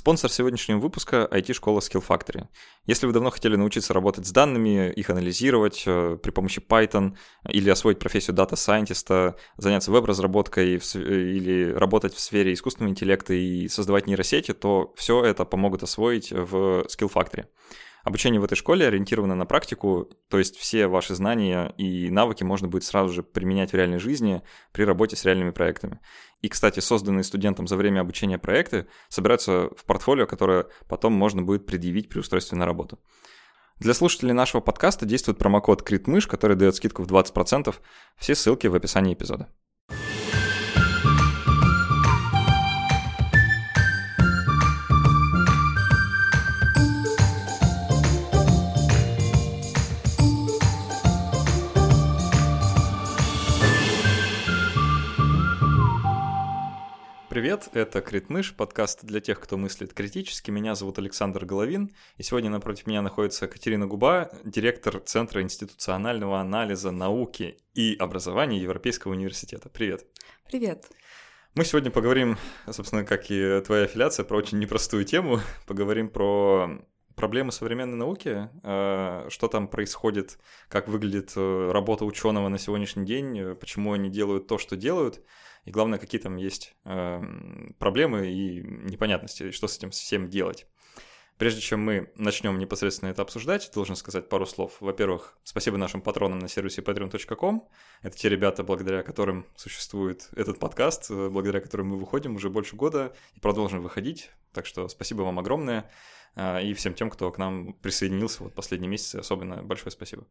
Спонсор сегодняшнего выпуска – IT-школа Skill Factory. Если вы давно хотели научиться работать с данными, их анализировать э, при помощи Python или освоить профессию дата-сайентиста, заняться веб-разработкой или работать в сфере искусственного интеллекта и создавать нейросети, то все это помогут освоить в Skill Factory. Обучение в этой школе ориентировано на практику, то есть все ваши знания и навыки можно будет сразу же применять в реальной жизни при работе с реальными проектами. И, кстати, созданные студентом за время обучения проекты собираются в портфолио, которое потом можно будет предъявить при устройстве на работу. Для слушателей нашего подкаста действует промокод CRITMыш, который дает скидку в 20%. Все ссылки в описании эпизода. Привет, это Критмыш, подкаст для тех, кто мыслит критически. Меня зовут Александр Головин, и сегодня напротив меня находится Катерина Губа, директор Центра институционального анализа науки и образования Европейского университета. Привет. Привет. Мы сегодня поговорим, собственно, как и твоя аффилиация, про очень непростую тему. Поговорим про проблемы современной науки, э, что там происходит, как выглядит э, работа ученого на сегодняшний день, э, почему они делают то, что делают – и главное, какие там есть э, проблемы и непонятности, что с этим всем делать. Прежде чем мы начнем непосредственно это обсуждать, должен сказать пару слов. Во-первых, спасибо нашим патронам на сервисе patreon.com. Это те ребята, благодаря которым существует этот подкаст, э, благодаря которым мы выходим уже больше года и продолжим выходить. Так что спасибо вам огромное. Э, и всем тем, кто к нам присоединился вот последние месяцы, особенно большое спасибо.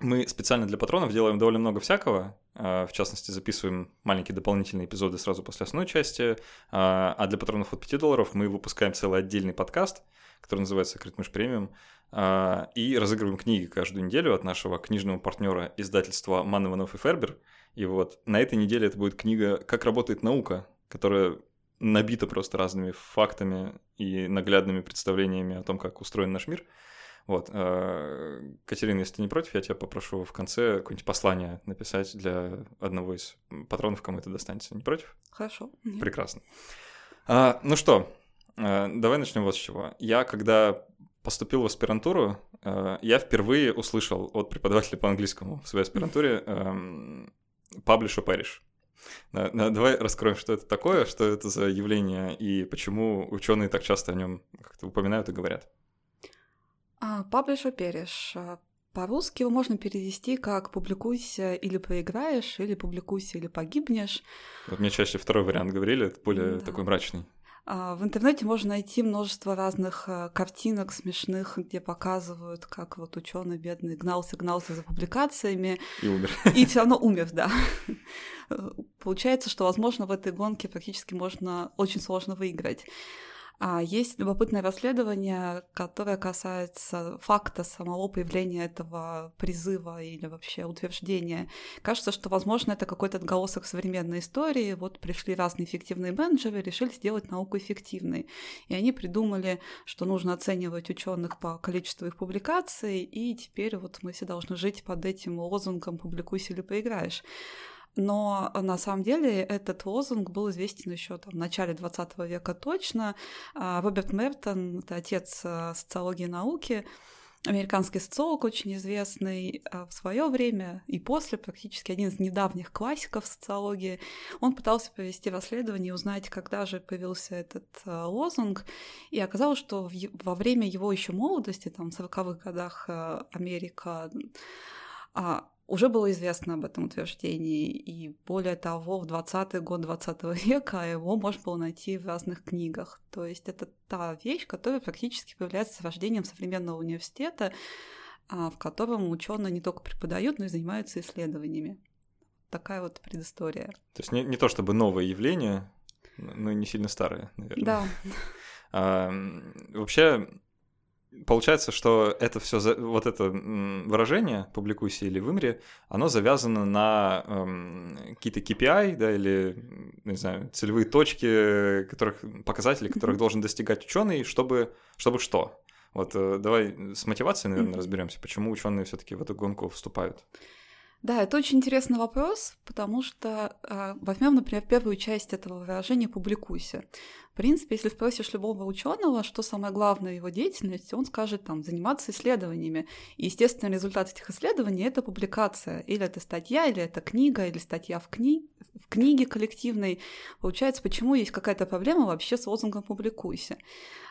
Мы специально для патронов делаем довольно много всякого. А, в частности, записываем маленькие дополнительные эпизоды сразу после основной части. А, а для патронов от 5 долларов мы выпускаем целый отдельный подкаст, который называется «Критмыш премиум», а, и разыгрываем книги каждую неделю от нашего книжного партнера издательства «Ман Иванов и Фербер». И вот на этой неделе это будет книга «Как работает наука», которая набита просто разными фактами и наглядными представлениями о том, как устроен наш мир – вот. Э, Катерина, если ты не против, я тебя попрошу в конце какое-нибудь послание написать для одного из патронов, кому это достанется. Не против? Хорошо. Нет. Прекрасно. А, ну что, э, давай начнем вот с чего. Я, когда поступил в аспирантуру, э, я впервые услышал от преподавателя по английскому в своей аспирантуре эм, publish or perish. Давай раскроем, что это такое, что это за явление и почему ученые так часто о нем как-то упоминают и говорят. А, Publish переш. По-русски его можно перевести как «публикуйся или проиграешь», или «публикуйся или погибнешь». Вот мне чаще второй вариант говорили, это более да. такой мрачный. А, в интернете можно найти множество разных картинок смешных, где показывают, как вот ученый бедный гнался, гнался за публикациями. И умер. И все равно умер, да. Получается, что, возможно, в этой гонке практически можно очень сложно выиграть. А есть любопытное расследование, которое касается факта самого появления этого призыва или вообще утверждения. Кажется, что, возможно, это какой-то отголосок современной истории. Вот пришли разные эффективные менеджеры, решили сделать науку эффективной. И они придумали, что нужно оценивать ученых по количеству их публикаций, и теперь вот мы все должны жить под этим лозунгом «публикуйся или проиграешь». Но на самом деле этот лозунг был известен еще там, в начале 20 века точно. А, Роберт Мертон, это отец а, социологии науки, американский социолог очень известный а, в свое время и после, практически один из недавних классиков социологии, он пытался провести расследование и узнать, когда же появился этот лозунг, и оказалось, что во время его еще молодости, там, в 40-х годах Америка уже было известно об этом утверждении, и более того, в 20-й год 20 века его можно было найти в разных книгах. То есть это та вещь, которая практически появляется с рождением современного университета, а, в котором ученые не только преподают, но и занимаются исследованиями. Такая вот предыстория. То есть не, не то чтобы новое явление, но и не сильно старое, наверное. Да. А, вообще, получается, что это все, вот это выражение «публикуйся или вымри», оно завязано на эм, какие-то KPI, да, или, не знаю, целевые точки, которых, показатели, которых должен достигать ученый, чтобы, чтобы что? Вот э, давай с мотивацией, наверное, разберемся, почему ученые все-таки в эту гонку вступают. Да, это очень интересный вопрос, потому что э, возьмем, например, первую часть этого выражения «публикуйся». В принципе, если спросишь любого ученого, что самое главное в его деятельности, он скажет там заниматься исследованиями. И, естественно, результат этих исследований это публикация. Или это статья, или это книга, или статья в, кни... в книге коллективной. Получается, почему есть какая-то проблема вообще с лозунгом «публикуйся».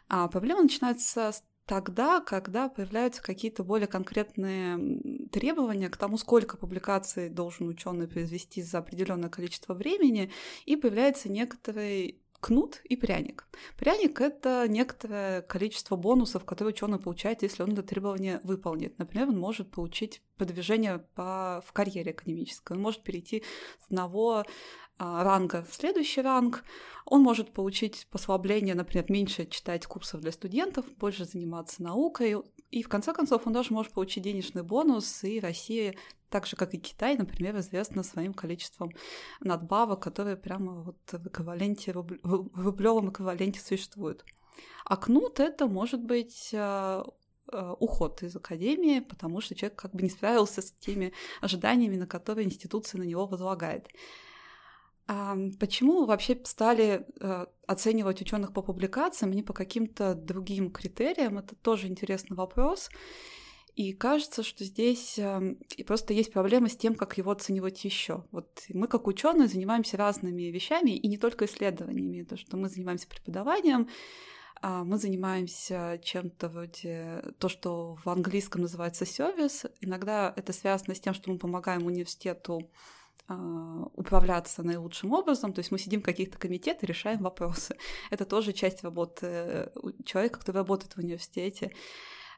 А проблема начинается с тогда, когда появляются какие-то более конкретные требования к тому, сколько публикаций должен ученый произвести за определенное количество времени, и появляется некоторый кнут и пряник. Пряник — это некоторое количество бонусов, которые ученый получает, если он это требование выполнит. Например, он может получить продвижение по, в карьере академической, он может перейти с одного ранга в следующий ранг, он может получить послабление, например, меньше читать курсов для студентов, больше заниматься наукой, и в конце концов он даже может получить денежный бонус, и Россия, так же как и Китай, например, известна своим количеством надбавок, которые прямо вот в эквиваленте, в рублевом эквиваленте существуют. А кнут это может быть а, а, уход из академии, потому что человек как бы не справился с теми ожиданиями, на которые институция на него возлагает. А почему вообще стали э, оценивать ученых по публикациям, а не по каким-то другим критериям? Это тоже интересный вопрос. И кажется, что здесь э, просто есть проблема с тем, как его оценивать еще. Вот мы, как ученые, занимаемся разными вещами, и не только исследованиями. То, что мы занимаемся преподаванием, а мы занимаемся чем-то вроде то, что в английском называется сервис. Иногда это связано с тем, что мы помогаем университету управляться наилучшим образом. То есть мы сидим в каких-то комитетах и решаем вопросы. Это тоже часть работы э, человека, который работает в университете.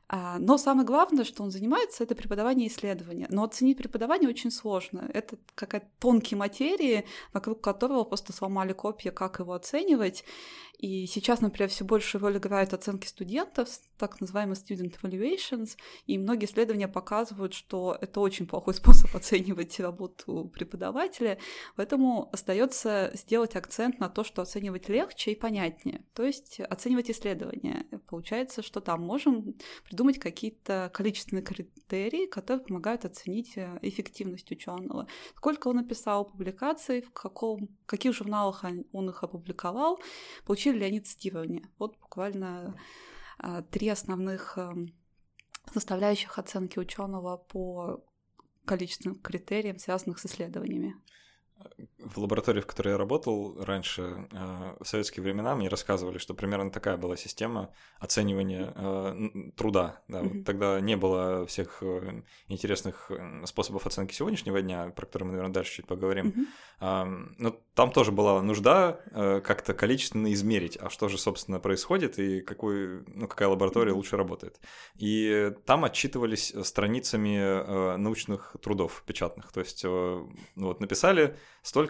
А, но самое главное, что он занимается, это преподавание и исследования. Но оценить преподавание очень сложно. Это какая-то тонкие материи, вокруг которого просто сломали копья, как его оценивать. И сейчас, например, все больше роль играют оценки студентов, так называемые student evaluations, и многие исследования показывают, что это очень плохой способ оценивать работу преподавателя, поэтому остается сделать акцент на то, что оценивать легче и понятнее, то есть оценивать исследования. Получается, что там можем придумать какие-то количественные критерии, которые помогают оценить э, эффективность ученого. Сколько он написал публикаций, в каком, в каких журналах он их опубликовал, получил получили ли они цитирование. Вот буквально а, три основных эм, составляющих оценки ученого по количественным критериям, связанных с исследованиями в лаборатории, в которой я работал раньше, э, в советские времена, мне рассказывали, что примерно такая была система оценивания э, труда. Да, вот тогда не было всех э, интересных способов оценки сегодняшнего дня, про которые мы, наверное, дальше чуть поговорим. Но там тоже была нужда как-то количественно измерить, а что же, собственно, происходит и какой, ну, какая лаборатория лучше работает. И там отчитывались страницами научных трудов печатных. То есть вот написали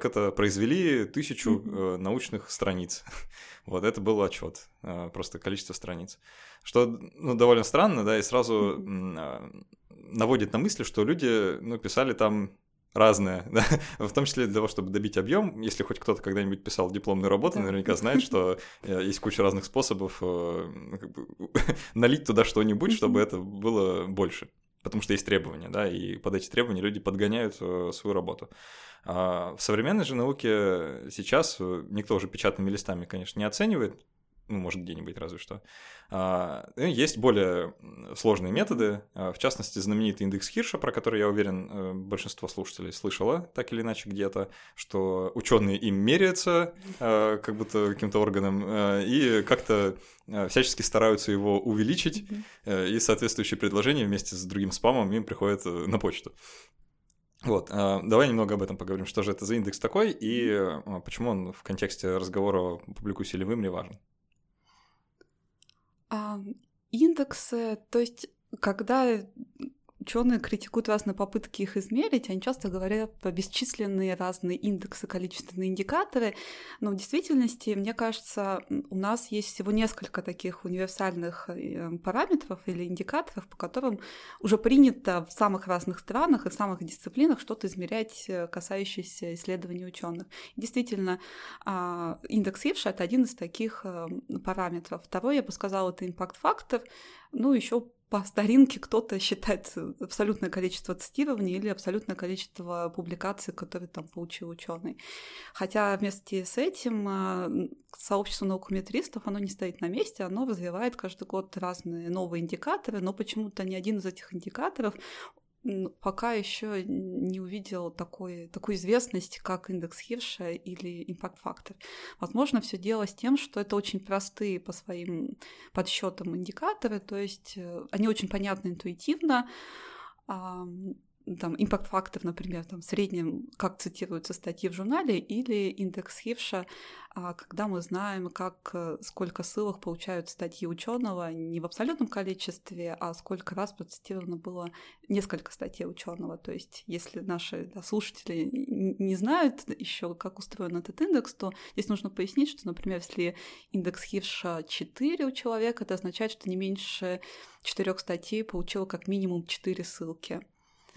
столько-то произвели тысячу mm-hmm. научных страниц. вот это был отчет, э, просто количество страниц. Что ну, довольно странно, да, и сразу mm-hmm. наводит на мысли, что люди ну, писали там разное, да? в том числе для того, чтобы добить объем. Если хоть кто-то когда-нибудь писал дипломную работу, наверняка знает, что есть куча разных способов ну, налить туда что-нибудь, чтобы это было больше. Потому что есть требования, да, и под эти требования люди подгоняют свою работу. А в современной же науке сейчас э, никто уже печатными листами, конечно, не оценивает, ну, может, где-нибудь разве что. А, ну, есть более сложные методы, а, в частности, знаменитый индекс Хирша, про который, я уверен, э, большинство слушателей слышало так или иначе где-то, что ученые им меряются а, как будто каким-то органом и как-то всячески стараются его увеличить, и соответствующие предложения вместе с другим спамом им приходят э, на почту. Вот, давай немного об этом поговорим, что же это за индекс такой и почему он в контексте разговора «Публикуйся или вымри» важен. Индексы, то есть когда ученые критикуют разные попытки их измерить, они часто говорят про бесчисленные разные индексы, количественные индикаторы, но в действительности, мне кажется, у нас есть всего несколько таких универсальных э, параметров или индикаторов, по которым уже принято в самых разных странах и в самых дисциплинах что-то измерять, э, касающееся исследований ученых. Действительно, а, индекс Ивша — это один из таких э, параметров. Второй, я бы сказала, это импакт-фактор, ну, еще по старинке кто-то считает абсолютное количество цитирований или абсолютное количество публикаций, которые там получил ученый. Хотя вместе с этим а, сообщество наукометристов, оно не стоит на месте, оно развивает каждый год разные новые индикаторы, но почему-то ни один из этих индикаторов пока еще не увидел такой, такой известности, как индекс Хирша или импакт-фактор. Возможно, все дело с тем, что это очень простые по своим подсчетам индикаторы, то есть э, они очень понятны интуитивно, там, импакт-фактор, например, там, в среднем, как цитируются статьи в журнале, или индекс Хирша, а, когда мы знаем, как, э, сколько ссылок получают статьи ученого не в абсолютном количестве, а сколько раз процитировано было несколько статей ученого. То есть, если наши да, слушатели не знают еще, как устроен этот индекс, то здесь нужно пояснить, что, например, если индекс Хирша 4 у человека, это означает, что не меньше четырех статей получило как минимум 4 ссылки.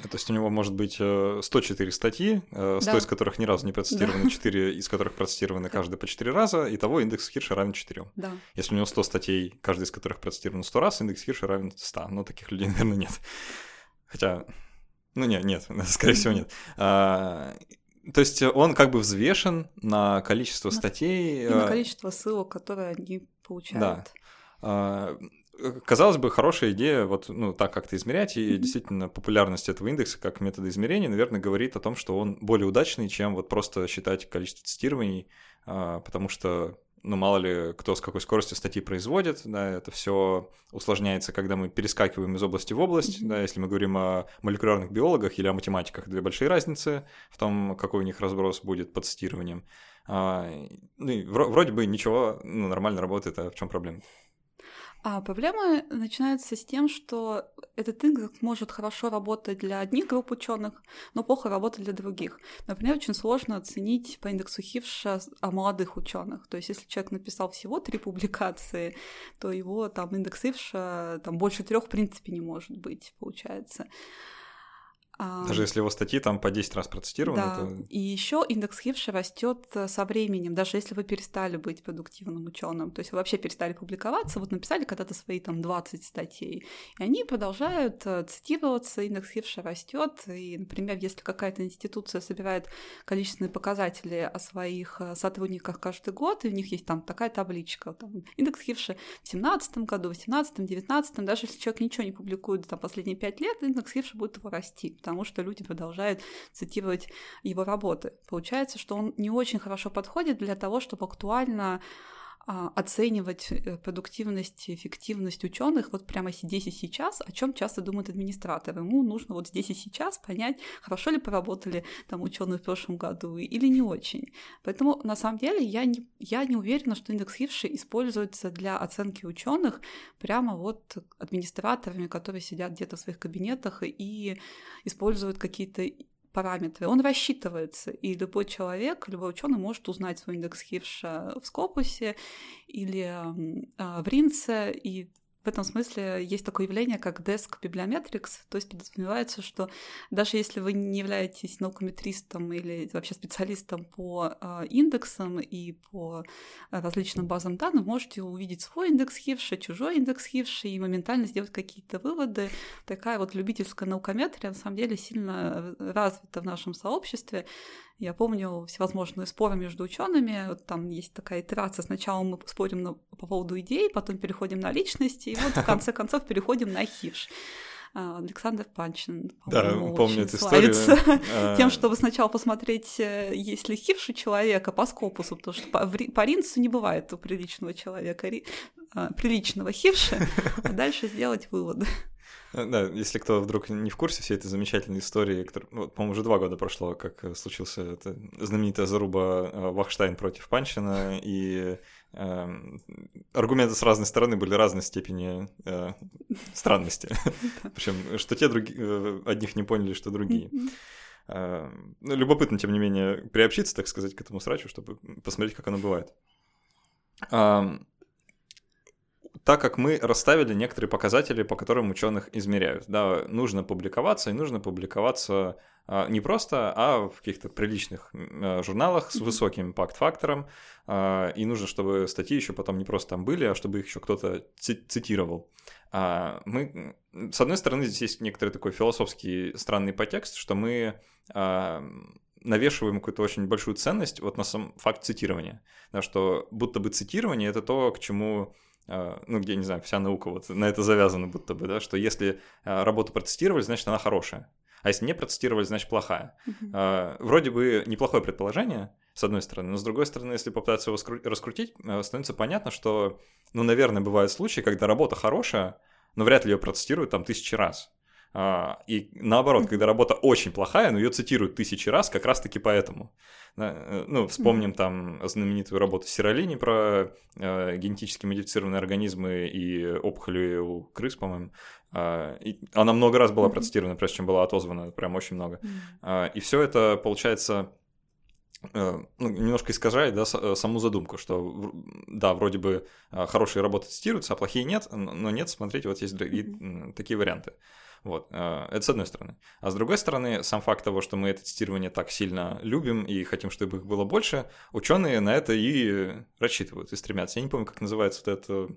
То есть у него может быть 104 э, статьи, 100 да. из которых ни разу не процитированы, да. 4 из которых процитированы каждый по 4 раза, и того индекс Хирша равен 4. Да. Если у него 100 статей, каждый из которых процитирован 100 раз, индекс Хирша равен 100. Но таких людей, наверное, нет. Хотя, ну нет, нет, скорее всего нет. А, то есть он как бы взвешен на количество статей. И на э, количество ссылок, которые они получают. Да. А, казалось бы, хорошая идея вот ну, так как-то измерять, и действительно популярность этого индекса как метода измерения, наверное, говорит о том, что он более удачный, чем вот просто считать количество цитирований, а, потому что ну, мало ли, кто с какой скоростью статьи производит, да, это все усложняется, когда мы перескакиваем из области в область, mm-hmm. да, если мы говорим о молекулярных биологах или о математиках, две большие разницы в том, какой у них разброс будет под цитированием. А, ну, вроде бы ничего, ну, нормально работает, а в чем проблема? А проблема начинается с тем, что этот индекс может хорошо работать для одних групп ученых, но плохо работать для других. Например, очень сложно оценить по индексу Хивша молодых ученых. То есть, если человек написал всего три публикации, то его там индекс Хивша там больше трех в принципе не может быть, получается. Даже если его статьи там по 10 раз процитированы. Да, то... и еще индекс Хирша растет э, со временем, даже если вы перестали быть продуктивным ученым. То есть вы вообще перестали публиковаться, вот написали когда-то свои там 20 статей, и они продолжают э, цитироваться, индекс Хирша растет. И, например, если какая-то институция собирает количественные показатели о своих э, сотрудниках каждый год, и у них есть там такая табличка, там, индекс Хирша в 2017 году, в 2018, 2019, даже если человек ничего не публикует там последние 5 лет, индекс Хирша будет его расти, потому что люди продолжают цитировать его работы. Получается, что он не очень хорошо подходит для того, чтобы актуально оценивать э, продуктивность, эффективность ученых вот прямо здесь и сейчас, о чем часто думает администратор. Ему нужно вот здесь и сейчас понять, хорошо ли поработали там ученые в прошлом году или не очень. Поэтому на самом деле я не, я не уверена, что индекс Хирши используется для оценки ученых прямо вот администраторами, которые сидят где-то в своих кабинетах и используют какие-то параметры, он рассчитывается, и любой человек, любой ученый может узнать свой индекс Хирша в Скопусе или э, в Ринце, и этом смысле есть такое явление, как desk bibliometrics, то есть подразумевается, что даже если вы не являетесь наукометристом или вообще специалистом по э, индексам и по различным базам данных, можете увидеть свой индекс Хирша, чужой индекс Хирша и моментально сделать какие-то выводы. Такая вот любительская наукометрия на самом деле сильно развита в нашем сообществе. Я помню всевозможные споры между учеными. Вот там есть такая итерация. Сначала мы спорим на, по поводу идей, потом переходим на личности, и вот в конце концов переходим на хивш. А, Александр Панчин, да, помню эту историю. А. тем, чтобы сначала посмотреть, э, есть ли хивш у человека по скопусу, потому что по, по ринцу не бывает у приличного человека а, приличного хивша, а дальше сделать выводы. Да, если кто вдруг не в курсе всей этой замечательной истории, которая, ну, по-моему, уже два года прошло, как э, случился эта знаменитая заруба э, Вахштайн против Панчина, и аргументы с разной стороны были разной степени э, странности. Причем, что те другие, одних не поняли, что другие. Ну, любопытно, тем не менее, приобщиться, так сказать, к этому срачу, чтобы посмотреть, как оно бывает так как мы расставили некоторые показатели, по которым ученых измеряют. Да, нужно публиковаться, и нужно публиковаться а, не просто, а в каких-то приличных а, журналах с высоким импакт-фактором. А, и нужно, чтобы статьи еще потом не просто там были, а чтобы их еще кто-то цитировал. Мы, с одной стороны, здесь есть некоторый такой философский странный подтекст, что мы навешиваем какую-то очень большую ценность вот на сам факт цитирования. Да, что будто бы цитирование — это то, к чему ну, где, не знаю, вся наука вот на это завязана будто бы, да, что если работу протестировали, значит, она хорошая а если не процитировали, значит плохая. Uh-huh. Вроде бы неплохое предположение, с одной стороны, но с другой стороны, если попытаться его раскрутить, становится понятно, что, ну, наверное, бывают случаи, когда работа хорошая, но вряд ли ее процитируют там тысячи раз. А, и наоборот, когда работа очень плохая, но ее цитируют тысячи раз как раз-таки поэтому. Э, ну, вспомним там знаменитую работу Сиролини про э, генетически модифицированные организмы и опухоли у крыс, по-моему. Э, и она много раз была процитирована, прежде чем была отозвана, прям очень много. Э, и все это, получается, ну, немножко искажает да, саму задумку, что да, вроде бы хорошие работы цитируются, а плохие нет, но нет, смотрите, вот есть другие, такие варианты. Вот, э, это с одной стороны. А с другой стороны, сам факт того, что мы это тестирование так сильно любим и хотим, чтобы их было больше, ученые на это и рассчитывают, и стремятся. Я не помню, как называется вот это Э,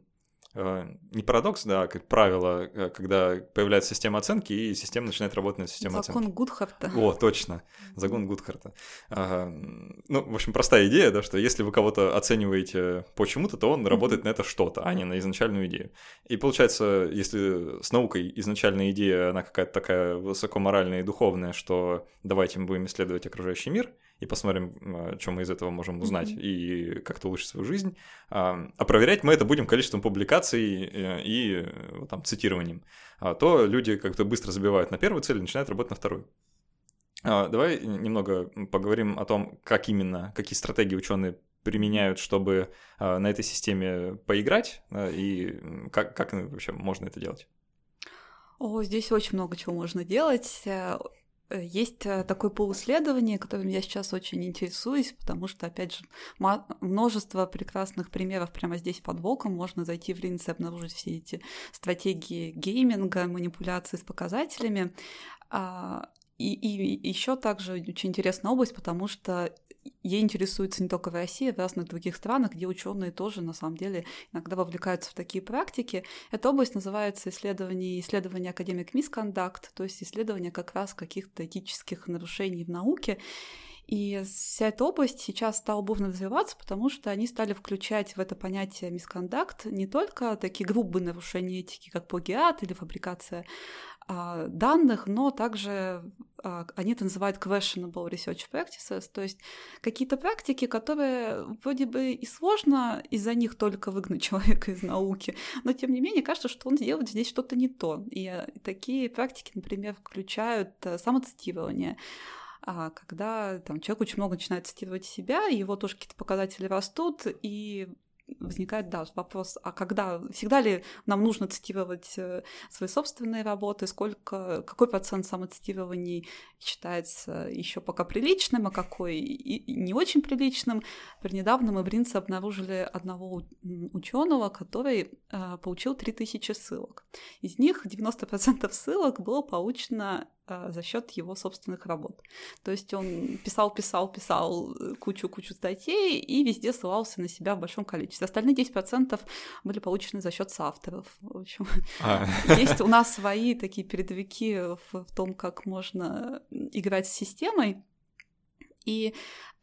не парадокс, да, а как правило, э, когда появляется система оценки, и система начинает работать на систему оценки. Закон Гудхарта. О, точно, закон Гудхарта. Ну, в общем, простая идея, да, что если вы кого-то оцениваете по чему-то, то он работает на это что-то, а не на изначальную идею. И получается, если с наукой изначальная идея, она какая-то такая высокоморальная и духовная, что давайте мы будем исследовать окружающий мир, и посмотрим, а, что мы из этого можем узнать mm-hmm. и как-то улучшить свою жизнь. А, а проверять мы это будем количеством публикаций э, и, и там, цитированием. А то люди как-то быстро забивают на первую цель и начинают работать на вторую. А, давай немного поговорим о том, как именно, какие стратегии ученые применяют, чтобы на этой системе поиграть, и как, как вообще можно это делать. О, здесь очень много чего можно делать. Э, есть э, такое полуисследование, которым я сейчас очень интересуюсь, потому что, опять же, множество прекрасных примеров прямо здесь под боком. Можно зайти в Линс и обнаружить все эти стратегии гейминга, манипуляции с показателями. А, и, и еще также очень интересная область, потому что ей интересуется не только в России, а в разных других странах, где ученые тоже на самом деле иногда вовлекаются в такие практики. Эта область называется исследование, исследование академик мискондакт, то есть исследование как раз каких-то этических нарушений в науке. И вся эта область сейчас стала бурно развиваться, потому что они стали включать в это понятие мискондакт не только такие грубые нарушения этики, как плагиат или фабрикация а, данных, но также а, они это называют questionable research practices, то есть какие-то практики, которые вроде бы и сложно из-за них только выгнать человека из науки, но тем не менее кажется, что он делает здесь что-то не то. И э, такие практики, например, включают э, самоцитирование, а, когда там, человек очень много начинает цитировать себя, его тоже какие-то показатели растут, и возникает, да, вопрос, а когда, всегда ли нам нужно цитировать э, свои собственные работы, сколько, какой процент самоцитирований считается еще пока приличным, а какой и не очень приличным. Недавно мы в Ринце обнаружили одного ученого, который э, получил 3000 ссылок. Из них 90% ссылок было получено а, за счет его собственных работ. То есть он писал, писал, писал кучу-кучу статей и везде ссылался на себя в большом количестве. Остальные 10% были получены за счет соавторов. В общем, а. есть у нас свои такие передовики в, в том, как можно играть с системой. И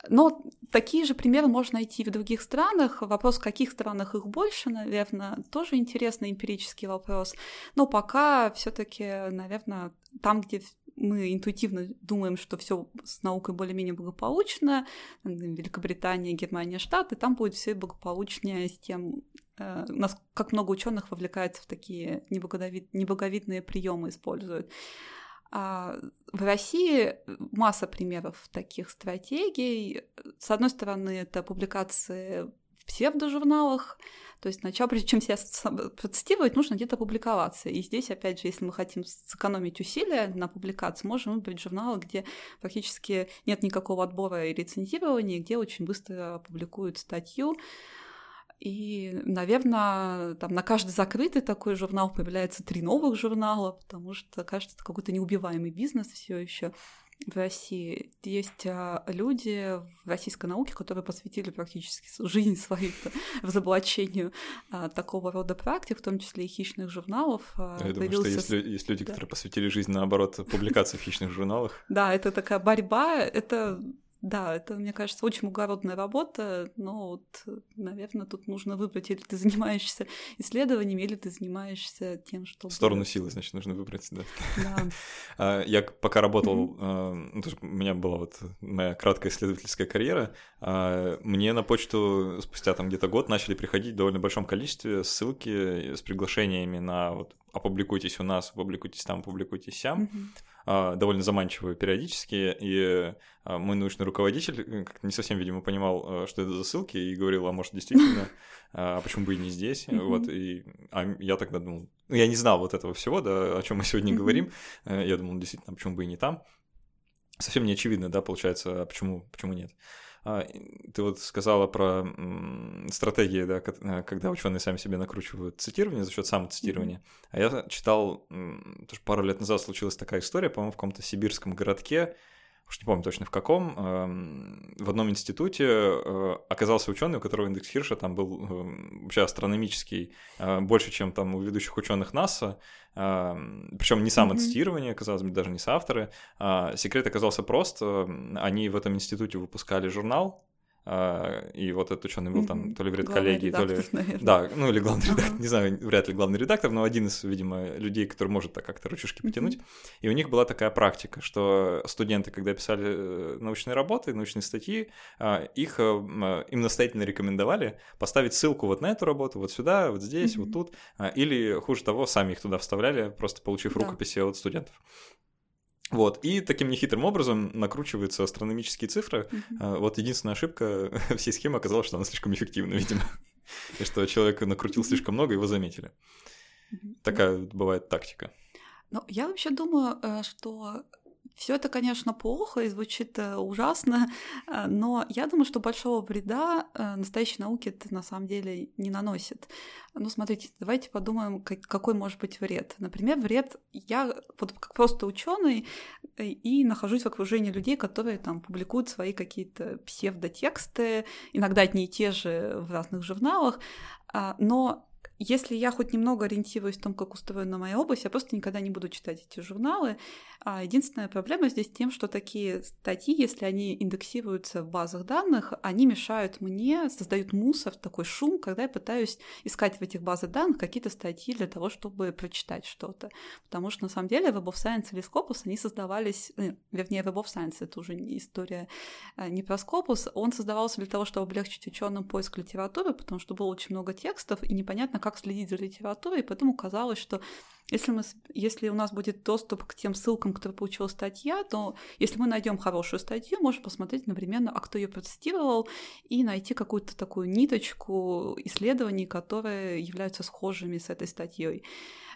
но такие же примеры можно найти в других странах. Вопрос, в каких странах их больше, наверное, тоже интересный эмпирический вопрос. Но пока все-таки, наверное, там, где мы интуитивно думаем, что все с наукой более-менее благополучно, Великобритания, Германия, Штаты, там будет все благополучнее с тем, э, нас, как много ученых вовлекается в такие неблаговид, неблаговидные приемы используют. А в России масса примеров таких стратегий. С одной стороны, это публикации в псевдожурналах, то есть сначала, прежде чем себя процитировать, нужно где-то публиковаться. И здесь, опять же, если мы хотим сэкономить усилия на публикации, можем выбрать журналы, где практически нет никакого отбора и рецензирования, где очень быстро публикуют статью. И, наверное, там на каждый закрытый такой журнал появляется три новых журнала, потому что, кажется, это какой-то неубиваемый бизнес все еще в России. Есть а, люди в российской науке, которые посвятили практически жизнь свою разоблачению а, такого рода практик, в том числе и хищных журналов. А, Я Появился... думаю, что есть, есть люди, да. которые посвятили жизнь, наоборот, публикации в хищных журналах. Да, это такая борьба, это да, это, мне кажется, очень благородная работа, но вот, наверное, тут нужно выбрать, или ты занимаешься исследованиями, или ты занимаешься тем, что... Сторону силы, значит, нужно выбрать, да. Да. Я пока работал, ну, у меня была вот моя краткая исследовательская карьера, мне на почту спустя там где-то год начали приходить в довольно большом количестве ссылки с приглашениями на вот опубликуйтесь у нас, опубликуйтесь там, опубликуйтесь сям. Mm-hmm. А, довольно заманчивые периодически, и а, мой научный руководитель э, как не совсем, видимо, понимал, а, что это за ссылки, и говорил, а может, действительно, а почему бы и не здесь, вот, и а я тогда думал, ну, я не знал вот этого всего, да, о чем мы сегодня говорим, э, я думал, действительно, почему бы и не там, совсем не очевидно, да, получается, а почему, почему нет. А, ты вот сказала про стратегии, да, э, когда ученые сами себе накручивают цитирование за счет самоцитирования. Mm-hmm. А я читал, тоже пару лет назад случилась такая история, по-моему, в каком-то сибирском городке, уж не помню точно в каком, эм, в одном институте э, оказался ученый, у которого индекс Хирша там был эм, вообще астрономический, э, больше, чем там у ведущих ученых НАСА, эм, причем не самоцитирование, казалось бы, даже не соавторы. А секрет оказался прост. Они в этом институте выпускали журнал, и вот этот ученый был там то ли говорит коллеги, то ли... Наверное. Да, ну или главный редактор, не знаю, вряд ли главный редактор, но один из, видимо, людей, который может так как-то ручушки потянуть. И у них была такая практика, что студенты, когда писали э, научные работы, научные статьи, а, их э, им настоятельно рекомендовали поставить ссылку вот на эту работу, вот сюда, вот здесь, вот тут, а, или, хуже того, сами их туда вставляли, просто получив рукописи от студентов. Вот, и таким нехитрым образом накручиваются астрономические цифры. Mm-hmm. Вот единственная ошибка всей схемы оказалась, что она слишком эффективна, видимо. И что человек накрутил слишком много, его заметили. Такая бывает тактика. Ну, я вообще думаю, э, что все это, конечно, плохо и звучит э, ужасно, э, но я думаю, что большого вреда э, настоящей науке это на самом деле не наносит. Ну, смотрите, давайте подумаем, какой может быть вред. Например, вред я вот как просто ученый и нахожусь в окружении людей, которые там публикуют свои какие-то псевдотексты, иногда одни и те же в разных журналах, а, но если я хоть немного ориентируюсь в том, как устроена моя область, я просто никогда не буду читать эти журналы. А единственная проблема здесь тем, что такие статьи, если они индексируются в базах данных, они мешают мне, создают мусор, такой шум, когда я пытаюсь искать в этих базах данных какие-то статьи для того, чтобы прочитать что-то. Потому что на самом деле Web of Science или Scopus, они создавались, э, вернее, Web of Science, это уже история э, не про Scopus, он создавался для того, чтобы облегчить ученым поиск литературы, потому что было очень много текстов, и непонятно, как следить за литературой, потом оказалось, что если, мы, если у нас будет доступ к тем ссылкам, которые получила статья, то если мы найдем хорошую статью, можем посмотреть одновременно, а кто ее процитировал, и найти какую-то такую ниточку исследований, которые являются схожими с этой статьей.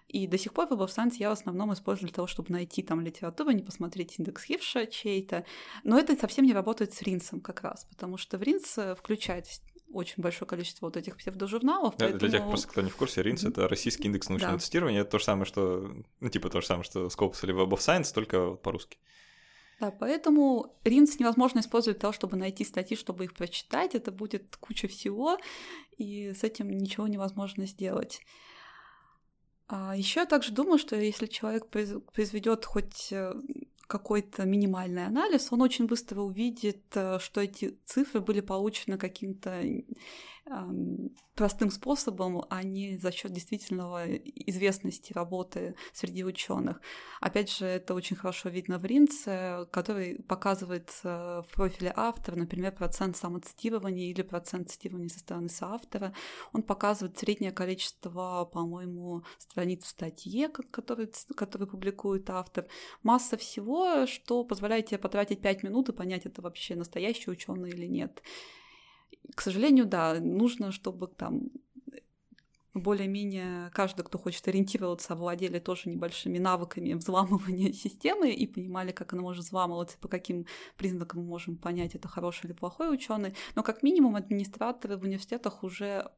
И до сих пор Web of Science я в основном использую для того, чтобы найти там литературу, не посмотреть индекс Хирша чей-то. Но это совсем не работает с Ринсом как раз, потому что в Ринс включает очень большое количество вот этих псевдожурналов. Да, поэтому... Для тех, просто кто не в курсе, РИНС — это российский индекс научного да. цитирования, это то же самое, что, ну, типа то же самое, что Scopus или Web of Science, только по-русски. Да, поэтому Ринс невозможно использовать для того, чтобы найти статьи, чтобы их прочитать. Это будет куча всего, и с этим ничего невозможно сделать. А еще я также думаю, что если человек произведет хоть э, какой-то минимальный анализ, он очень быстро увидит, э, что эти цифры были получены каким-то простым способом, а не за счет действительного известности работы среди ученых. Опять же, это очень хорошо видно в Ринце, который показывает э, в профиле автора, например, процент самоцитирования или процент цитирования со стороны соавтора. Он показывает среднее количество, по-моему, страниц в статье, который, который публикует автор. Масса всего, что позволяет тебе потратить 5 минут и понять, это вообще настоящий ученый или нет. К сожалению, да, нужно, чтобы там более-менее каждый, кто хочет ориентироваться, овладели тоже небольшими навыками взламывания системы и понимали, как она может взламываться, по каким признакам мы можем понять, это хороший или плохой ученый. Но как минимум администраторы в университетах уже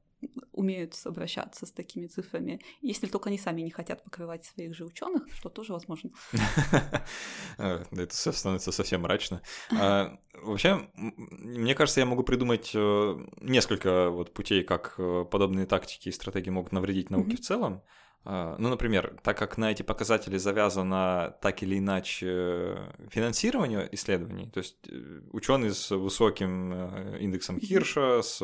умеют обращаться с такими цифрами, если только они сами не хотят покрывать своих же ученых, что тоже возможно. Это становится совсем мрачно. А, вообще, мне кажется, я могу придумать э, несколько вот путей, как э, подобные тактики и стратегии могут навредить науке в целом. А, ну, например, так как на эти показатели завязано так или иначе финансирование исследований, то есть э, ученый с высоким э, индексом Хирша, с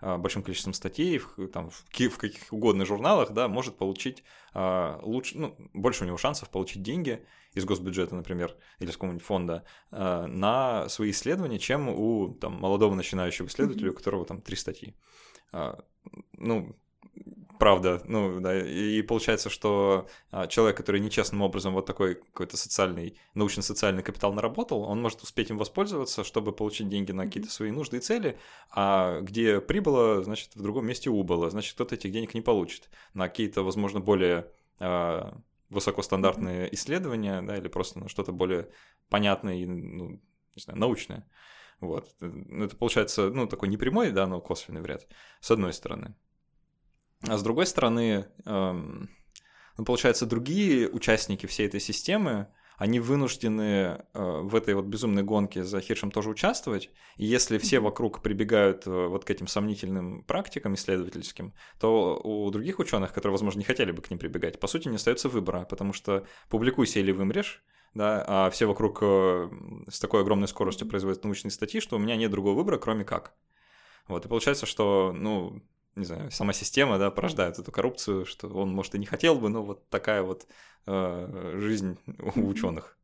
а, большим количеством статей там, в каких угодно журналах, да, может получить а, лучше, ну, больше у него шансов получить деньги из госбюджета, например, или с какого-нибудь фонда на свои исследования, чем у там, молодого начинающего исследователя, у которого там три статьи. Ну, правда, ну да, и, получается, что а, человек, который нечестным образом вот такой какой-то социальный, научно-социальный капитал наработал, он может успеть им воспользоваться, чтобы получить деньги на какие-то свои нужды и цели, а где прибыло, значит, в другом месте убыло, значит, кто-то этих денег не получит на какие-то, возможно, более а, высокостандартные исследования, да, или просто на что-то более понятное и, ну, не знаю, научное. Вот. Это получается, ну, такой непрямой, да, но косвенный вред, с одной стороны. А с другой стороны, эм, ну, получается, другие участники всей этой системы, они вынуждены э, в этой вот безумной гонке за Хиршем тоже участвовать. И если все вокруг прибегают э, вот к этим сомнительным практикам исследовательским, то у других ученых, которые, возможно, не хотели бы к ним прибегать, по сути, не остается выбора, потому что публикуйся или вымрешь, да, а все вокруг э, с такой огромной скоростью производят научные статьи, что у меня нет другого выбора, кроме как. Вот, и получается, что, ну, не знаю, сама система, да, порождает эту коррупцию, что он, может, и не хотел бы, но вот такая вот э, жизнь у ученых.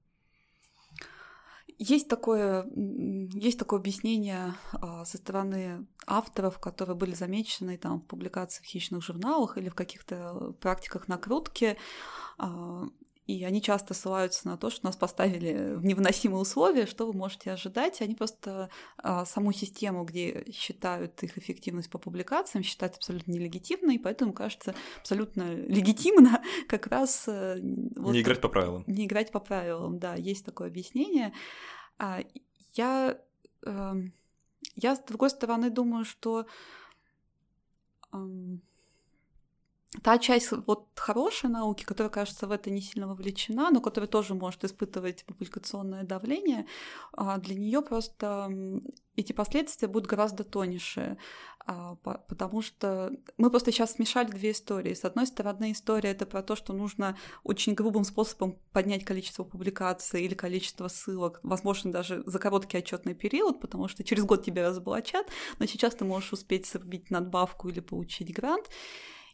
Есть такое, есть такое объяснение а, со стороны авторов, которые были замечены там, в публикациях в хищных журналах или в каких-то практиках накрутки. А, и они часто ссылаются на то, что нас поставили в невыносимые условия, что вы можете ожидать. Они просто а, саму систему, где считают их эффективность по публикациям, считают абсолютно нелегитимной, поэтому кажется абсолютно легитимно как раз... Э, вот, не играть по правилам. Не играть по правилам, да, есть такое объяснение. А, я, э, я, с другой стороны, думаю, что... Э, та часть вот хорошей науки, которая, кажется, в это не сильно вовлечена, но которая тоже может испытывать публикационное давление, а, для нее просто эти последствия будут гораздо тоньше, а, потому что мы просто сейчас смешали две истории. С одной стороны, история это про то, что нужно очень грубым способом поднять количество публикаций или количество ссылок, возможно, даже за короткий отчетный период, потому что через год тебя разоблачат, но сейчас ты можешь успеть срубить надбавку или получить грант.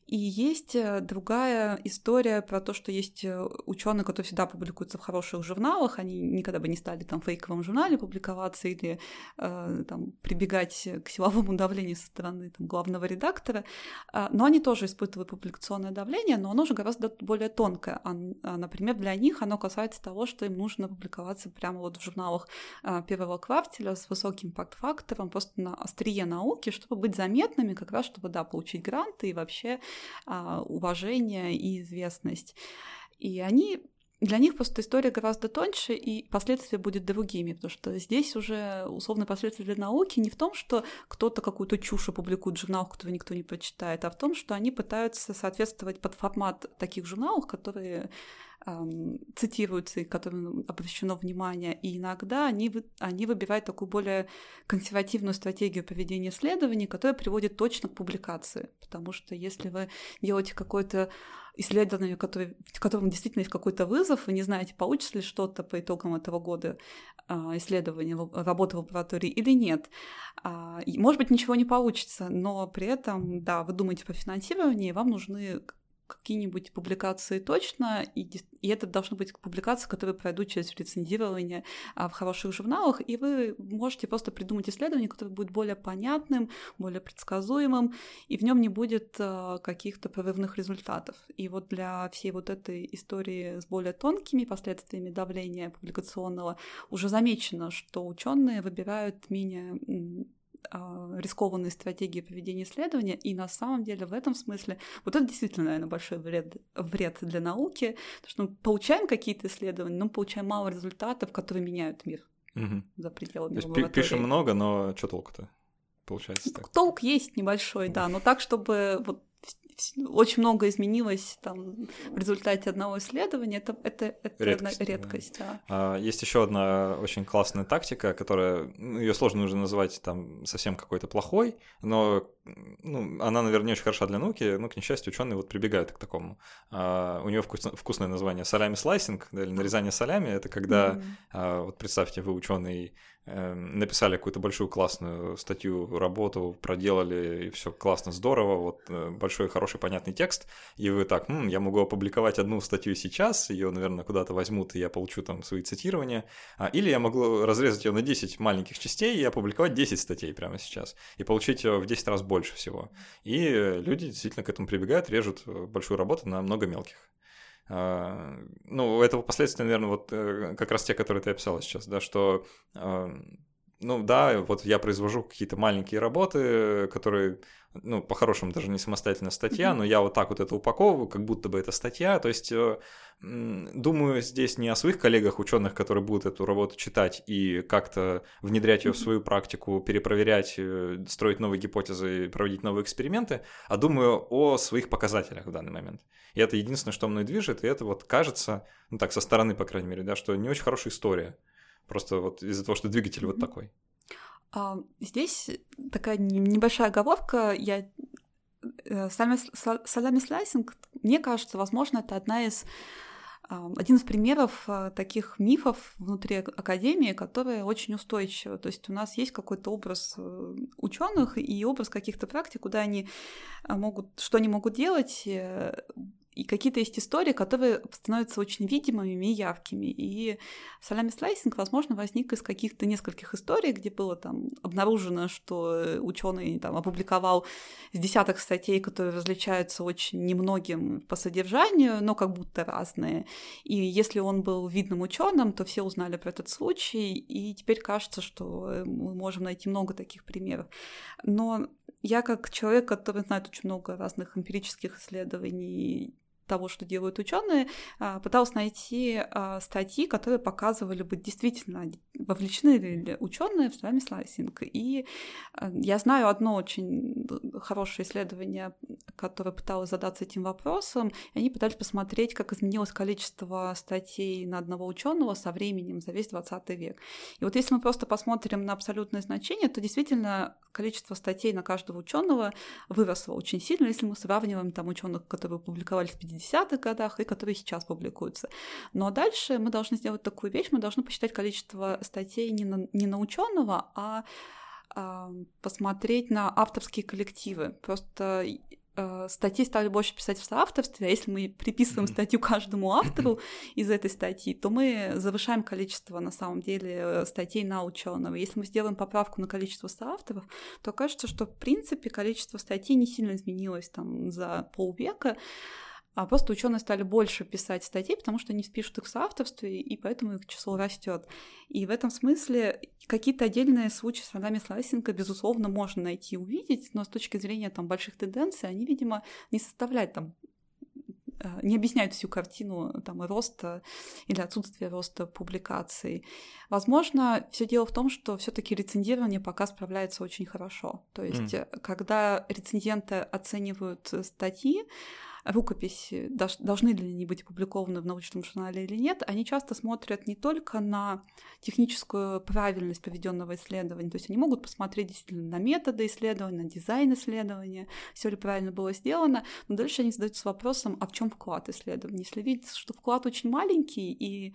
И есть э, другая история про то, что есть э, ученые, которые всегда публикуются в хороших журналах, они никогда бы не стали там в фейковом журнале публиковаться или э, там, прибегать к силовому давлению со стороны там, главного редактора, э, но они тоже испытывают публикационное давление, но оно же гораздо более тонкое. А, а, например, для них оно касается того, что им нужно публиковаться прямо вот в журналах первого квартала с высоким импакт-фактором, просто на острие науки, чтобы быть заметными, как раз чтобы, да, получить гранты и вообще а, уважение и известность. И они для них просто история гораздо тоньше, и последствия будут другими, потому что здесь уже условно последствия для науки не в том, что кто-то какую-то чушь публикует в журналах, которую никто не прочитает, а в том, что они пытаются соответствовать под формат таких журналов, которые цитируются и которым обращено внимание, и иногда они, они выбирают такую более консервативную стратегию поведения исследований, которая приводит точно к публикации. Потому что если вы делаете какое-то исследование, которое, в котором действительно есть какой-то вызов, вы не знаете, получится ли что-то по итогам этого года а, исследования, работы в лаборатории или нет. А, может быть, ничего не получится, но при этом, да, вы думаете по финансированию, вам нужны какие-нибудь публикации точно, и, и это должны быть публикации, которые пройдут через рецензирование а, в хороших журналах, и вы можете просто придумать исследование, которое будет более понятным, более предсказуемым, и в нем не будет а, каких-то прорывных результатов. И вот для всей вот этой истории с более тонкими последствиями давления публикационного уже замечено, что ученые выбирают менее рискованные стратегии проведения исследования, и на самом деле в этом смысле вот это действительно, наверное, большой вред, вред для науки, потому что мы получаем какие-то исследования, но получаем мало результатов, которые меняют мир угу. за пределами То есть пишем много, но что толку-то? получается так. Толк есть небольшой, да, но так, чтобы вот очень много изменилось там в результате одного исследования, это, это, это редкость. редкость да. Да. А, есть еще одна очень классная тактика, которая, ну, ее сложно уже называть там совсем какой-то плохой, но ну, она, наверное, не очень хороша для науки, но, к несчастью, ученые вот прибегают к такому. А, у нее вкус, вкусное название солями слайсинг, да, или нарезание солями, это когда, mm-hmm. а, вот представьте, вы ученый Эм, написали какую-то большую классную статью, работу, проделали, и все классно, здорово, вот э, большой, хороший, понятный текст, и вы так, М, я могу опубликовать одну статью сейчас, ее, наверное, куда-то возьмут, и я получу там свои цитирования, а, или я могу разрезать ее на 10 маленьких частей и опубликовать 10 статей прямо сейчас, и получить в 10 раз больше всего. И люди действительно к этому прибегают, режут э, большую работу на много мелких. А, ну, у этого последствия, наверное, вот э, как раз те, которые ты описала сейчас, да, что, ну, да, вот я произвожу какие-то маленькие работы, которые, ну, по-хорошему даже не самостоятельная статья, но я вот так вот это упаковываю, как будто бы это статья, то есть э, думаю здесь не о своих коллегах ученых, которые будут эту работу читать и как-то внедрять ее в свою практику, перепроверять, э, строить новые гипотезы, проводить новые эксперименты, а думаю о своих показателях в данный момент. И это единственное, что мной движет, и это вот кажется, ну так, со стороны, по крайней мере, да, что не очень хорошая история. Просто вот из-за того, что двигатель mm-hmm. вот такой. А, здесь такая небольшая оговорка. Я э, салами слайсинг, мне кажется, возможно, это одна из один из примеров а, таких мифов внутри академии, которые очень устойчивы. То есть у нас есть какой-то образ э, ученых и образ каких-то практик, куда они могут, что они могут делать, э, и какие-то есть истории, которые становятся очень видимыми и яркими. И салями слайсинг, возможно, возник из каких-то нескольких историй, где было там обнаружено, что ученый там опубликовал с десяток статей, которые различаются очень немногим по содержанию, но как будто разные. И если он был видным ученым, то все узнали про этот случай, и теперь кажется, что мы можем найти много таких примеров. Но я как человек, который знает очень много разных эмпирических исследований, того, что делают ученые, а, пыталась найти а, статьи, которые показывали бы действительно вовлечены ли ученые в слайм слайсинг. И а, я знаю одно очень хорошее исследование, которое пыталось задаться этим вопросом, и они пытались посмотреть, как изменилось количество статей на одного ученого со временем за весь 20 век. И вот если мы просто посмотрим на абсолютное значение, то действительно количество статей на каждого ученого выросло очень сильно, если мы сравниваем там ученых, которые публиковались в 50 50-х годах и которые сейчас публикуются. Но дальше мы должны сделать такую вещь, мы должны посчитать количество статей не на, не на ученого, а, а посмотреть на авторские коллективы. Просто э, статьи стали больше писать в соавторстве, а если мы приписываем статью каждому автору из этой статьи, то мы завышаем количество, на самом деле, статей на ученого. Если мы сделаем поправку на количество соавторов, то кажется, что, в принципе, количество статей не сильно изменилось там за полвека, а просто ученые стали больше писать статей, потому что они пишут их в соавторстве, и поэтому их число растет. И в этом смысле какие-то отдельные случаи с родами слайсинга, безусловно, можно найти и увидеть, но с точки зрения там, больших тенденций они, видимо, не составляют там э, не объясняют всю картину там, роста или отсутствия роста публикаций. Возможно, все дело в том, что все-таки рецензирование пока справляется очень хорошо. То есть, mm. когда рецензенты оценивают статьи, рукописи, должны ли они быть опубликованы в научном журнале или нет, они часто смотрят не только на техническую правильность проведенного исследования, то есть они могут посмотреть действительно на методы исследования, на дизайн исследования, все ли правильно было сделано, но дальше они задаются вопросом, а в чем вклад исследования? Если видится, что вклад очень маленький и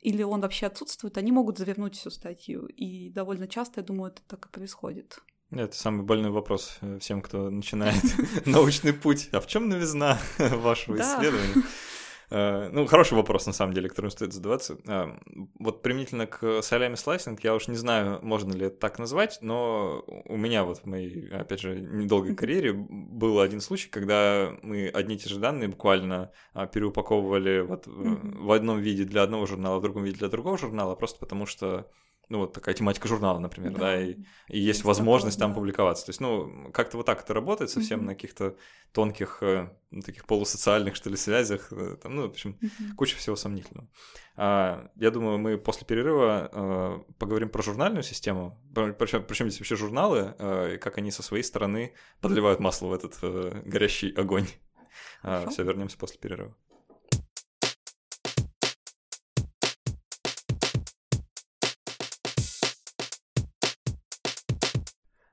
или он вообще отсутствует, они могут завернуть всю статью. И довольно часто, я думаю, это так и происходит. Это самый больной вопрос э, всем, кто начинает научный путь. А в чем новизна вашего исследования? Э, ну, хороший вопрос, на самом деле, которым стоит задаваться. Э, вот применительно к солями слайсинг, я уж не знаю, можно ли это так назвать, но у меня вот в моей, опять же, недолгой карьере был один случай, когда мы одни и те же данные буквально переупаковывали вот в одном виде для одного журнала, в другом виде для другого журнала, просто потому что ну, вот такая тематика журнала, например, да, да и, и есть, возможность такое, там да. публиковаться. То есть, ну, как-то вот так это работает совсем Мгм. на каких-то тонких, э, ну, таких полусоциальных, что ли, связях, э, там, ну, в общем, Мгм. куча всего сомнительного. А, я думаю, мы после перерыва э, поговорим про журнальную систему, причем, причем здесь вообще журналы, э, и как они со своей стороны подливают масло в этот э, горящий огонь. Хорошо. все, вернемся после перерыва.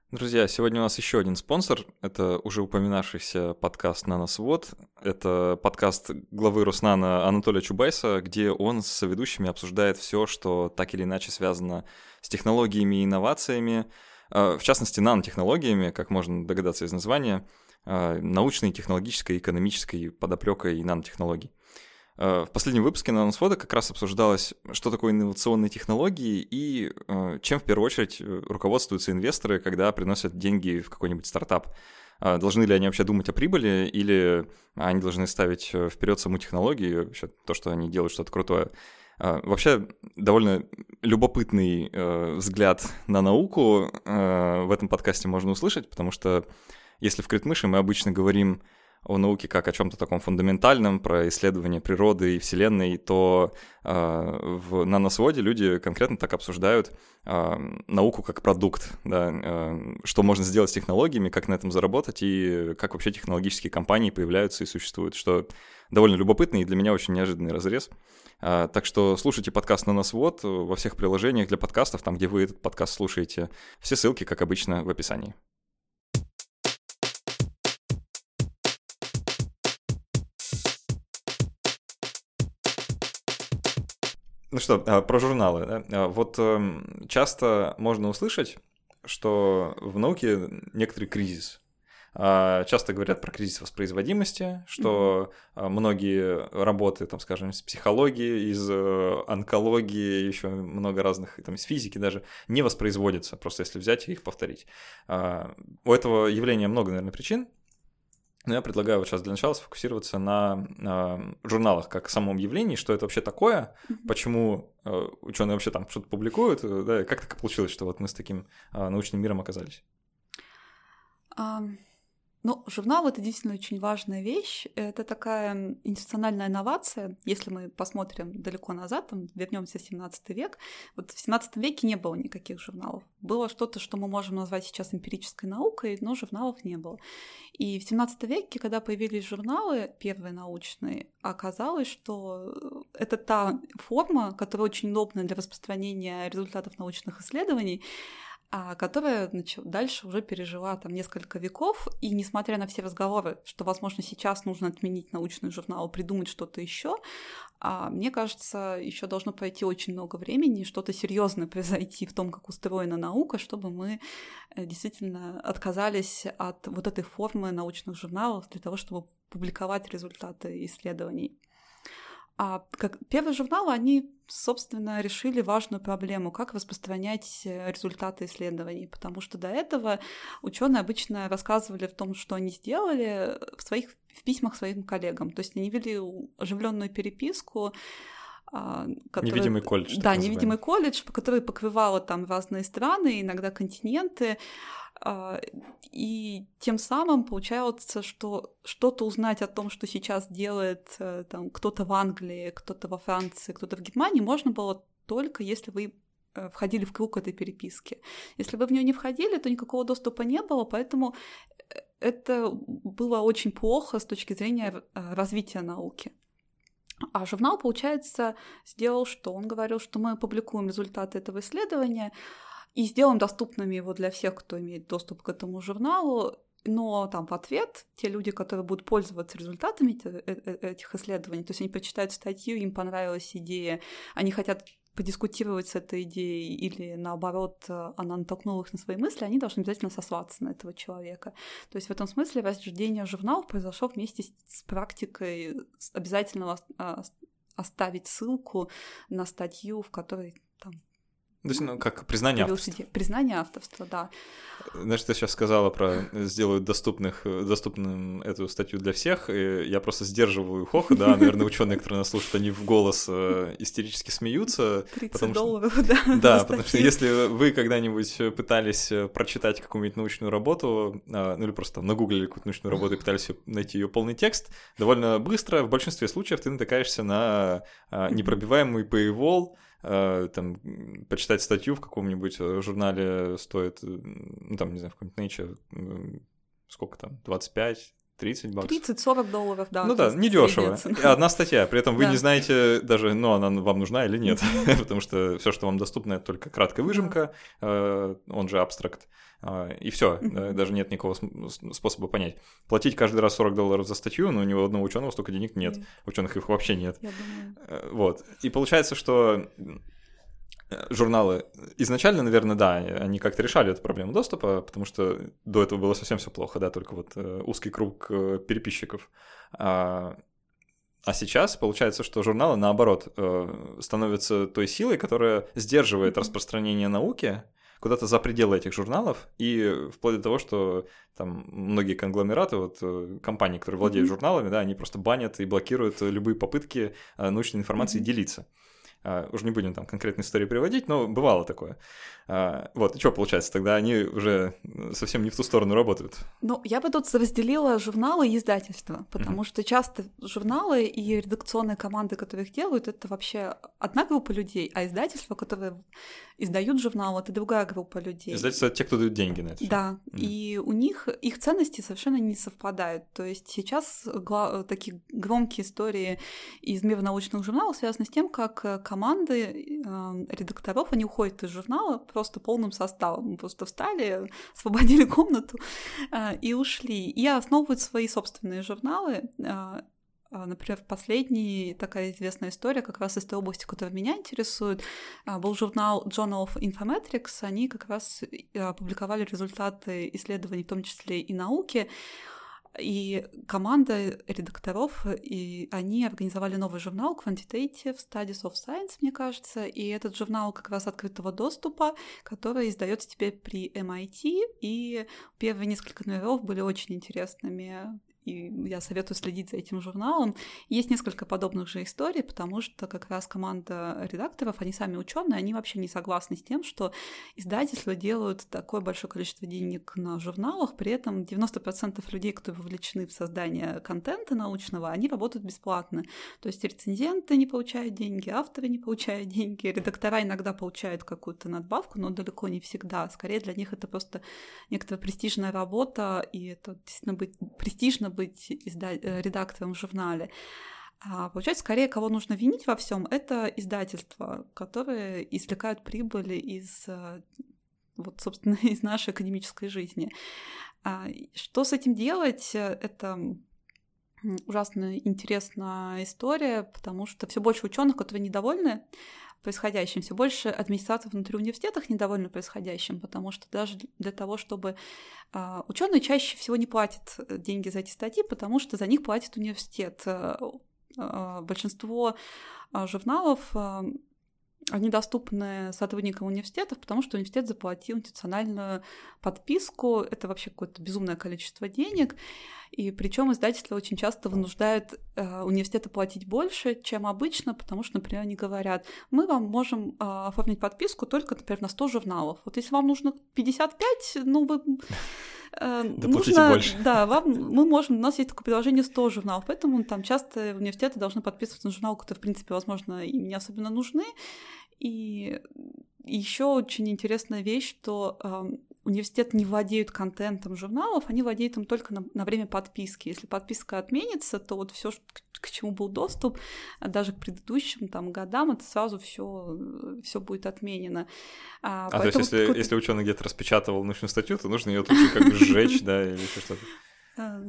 Друзья, сегодня у нас еще один спонсор. Это уже упоминавшийся подкаст «Наносвод». Это подкаст главы Руснана Анатолия Чубайса, где он с ведущими обсуждает все, что так или иначе связано с технологиями и инновациями, э, в частности, нанотехнологиями, как можно догадаться из названия, э, научной, технологической, экономической подоплекой нанотехнологий. Э, В последнем выпуске «Наносвода» как раз обсуждалось, что такое инновационные технологии и э, чем в первую очередь э, руководствуются инвесторы, когда приносят деньги в какой-нибудь стартап. А Должны ли они вообще думать о прибыли, или они должны ставить вперед саму технологию, вообще то, что они делают что-то крутое. А, Вообще довольно любопытный взгляд на науку в этом подкасте можно услышать, потому что если в Критмыше мы обычно говорим о науке как о чем-то таком фундаментальном, про исследование природы и Вселенной, то э, в наносводе люди конкретно так обсуждают э, науку как продукт, да, э, что можно сделать с технологиями, как на этом заработать и как вообще технологические компании появляются и существуют, что довольно любопытный и для меня очень неожиданный разрез. А, Так что слушайте подкаст «Наносвод» во всех приложениях для подкастов, там, где вы этот подкаст слушаете. Все ссылки, как обычно, в описании. Ну что, а, про журналы. да? А, Вот эм, часто можно услышать, что в науке некоторый кризис. А, Часто говорят про кризис воспроизводимости, что а, многие работы, там, скажем, из психологии, из э, онкологии, еще много разных, там, из физики даже, не воспроизводятся, просто если взять и их повторить. У этого явления много, наверное, причин. Но я предлагаю вот сейчас для начала сфокусироваться на а, журналах как самом явлении, что это вообще такое, почему э, ученые вообще там что-то публикуют, э, да, и как так получилось, что вот мы с таким а, научным миром оказались. Ам, Ну, журнал это действительно очень важная вещь. Это такая институциональная инновация. Если мы посмотрим далеко назад, там, вернемся в 17 век, вот в 17 веке не было никаких журналов. Было что-то, что мы можем назвать сейчас эмпирической наукой, но журналов не было. И в 17 веке, когда появились журналы, первые научные, оказалось, что это та форма, которая очень удобна для распространения результатов научных исследований, которая значит, дальше уже пережила там несколько веков, и несмотря на все разговоры, что, возможно, сейчас нужно отменить научный журнал, придумать что-то еще, мне кажется, еще должно пройти очень много времени, что-то серьезное произойти в том, как устроена наука, чтобы мы э, действительно отказались от вот этой формы научных журналов для того, чтобы публиковать результаты исследований. А как первые журналы, они, собственно, решили важную проблему, как распространять э, результаты исследований, потому что до этого ученые обычно рассказывали в том, что они сделали в своих в письмах своим коллегам, то есть они вели оживленную переписку. А, Которая, невидимый колледж. Да, невидимый колледж, который покрывал там разные страны, иногда континенты. И тем самым получается, что что-то узнать о том, что сейчас делает э, там, кто-то в Англии, кто-то во Франции, кто-то в Германии, можно было только если вы э, входили в круг этой переписки. Если вы в нее не входили, то никакого доступа не было, поэтому э, это было очень плохо с точки зрения развития науки. А журнал, получается, сделал что? Он говорил, что мы публикуем результаты этого исследования, и сделаем доступными его для всех, кто имеет доступ к этому журналу. Но там в ответ те люди, которые будут пользоваться результатами этих исследований, то есть они прочитают статью, им понравилась идея, они хотят подискутировать с этой идеей или наоборот она натолкнула их на свои мысли, они должны обязательно сослаться на этого человека. То есть в этом смысле рождение журналов произошло вместе с практикой обязательного оставить ссылку на статью, в которой там То есть, ну, как признание авторства. Признание авторства, да. Знаешь, ты сейчас сказала про сделают доступных, доступным эту статью для всех, и я просто сдерживаю хоху, да, наверное, ученые, которые нас слушают, они в голос э, истерически смеются. 30 потому что- долларов, да. Да, за потому что статью. если вы когда-нибудь пытались э, прочитать какую-нибудь научную работу, а, ну или просто там нагуглили какую-то научную работу и пытались найти ее полный текст, довольно быстро, в большинстве случаев, ты натыкаешься на а, непробиваемый paywall, там, м, почитать статью в каком-нибудь э, журнале стоит, э, ну там, не знаю, в каком-нибудь Nature, сколько там, 25, 30 баксов? 30-40 долларов, да. Ну да, недешево. Одна статья, при этом вы Да. не знаете даже, ну, она вам нужна или нет, потому что все, что вам доступно, это только краткая выжимка, э, он же абстракт, э, и все, Мгм. даже нет никакого способа понять. Платить каждый раз 40 долларов за статью, но ни у одного ученого столько денег нет, ученых их вообще нет. Э, Вот. И получается, что э, журналы изначально, наверное, да, они как-то решали эту проблему доступа, потому что до этого было совсем все плохо, да, только вот э, узкий круг э, переписчиков. А, а сейчас получается, что журналы, наоборот, э, становятся той силой, которая сдерживает распространение науки куда-то за пределы этих журналов, и вплоть до того, что там многие конгломераты, вот компании, которые владеют журналами, да, они просто банят и блокируют любые попытки научной информацией Мгм. делиться. А, Уже не будем там конкретные истории приводить, но бывало такое. А, Вот, и что получается, тогда они уже совсем не в ту сторону работают. Ну, я бы тут разделила журналы и издательства, потому что часто журналы и редакционные команды, которые их делают, это вообще одна группа людей, а издательства, которые издают журнал, это другая группа людей. Издательства — это те, кто дают деньги на это. Да, Мгм. и у них их ценности совершенно не совпадают. То есть сейчас гла- такие громкие истории из мира научных журналов связаны с тем, как э, команды редакторов, они уходят из журнала просто полным составом. Просто встали, освободили комнату э, и ушли. И основывают свои собственные журналы. э, а, Например, последняя такая известная история как раз из той области, которая меня интересует, а, был журнал Journal of Informatics. Они как раз опубликовали результаты исследований, в том числе и науки. И команда редакторов, и они организовали новый журнал Quantitative Studies of Science, мне кажется, и этот журнал как раз открытого доступа, который издается теперь при MIT, и первые несколько номеров были очень интересными и я советую следить за этим журналом. Есть несколько подобных же историй, потому что как раз команда редакторов, они сами ученые, они вообще не согласны с тем, что издательства делают такое большое количество денег на журналах, при этом 90% людей, кто вовлечены в создание контента научного, они работают бесплатно. То есть рецензенты не получают деньги, авторы не получают деньги, редактора иногда получают какую-то надбавку, но далеко не всегда. Скорее для них это просто некоторая престижная работа, и это действительно быть, престижно быть изда- э, редактором в журнале. А получается, скорее, кого нужно винить во всем, это издательства, которые извлекают прибыли из э, вот, собственно, из нашей академической жизни. А, Что с этим делать? Это ужасно интересная история, потому что все больше ученых, которые недовольны происходящим, все больше администраторов внутри университетов недовольны происходящим, потому что даже для того, чтобы а, ученые чаще всего не платят э, деньги за эти статьи, потому что за них платит университет. Э, э, Большинство а, журналов а, они доступны сотрудникам университетов, потому что университет заплатил институциональную подписку. Это вообще какое-то безумное количество денег. И причем издательства очень часто вынуждают э, университеты платить больше, чем обычно, потому что, например, они говорят, мы вам можем э, оформить подписку только, например, на 100 журналов. Вот если вам нужно 55, ну вы... Э, Доплатите нужно, больше. Да, вам, мы можем, у нас есть такое приложение 100 журналов, поэтому там часто университеты должны подписываться на журнал, которые, в принципе, возможно, им не особенно нужны. И еще очень интересная вещь, что э, университет не владеют контентом журналов, они владеют им только на, на время подписки. Если подписка отменится, то вот все, к, к чему был доступ, а даже к предыдущим там, годам, это сразу все, все будет отменено. А, то есть, если, если ученый где-то распечатывал научную статью, то нужно ее тут же как бы сжечь, да, или еще что-то. А,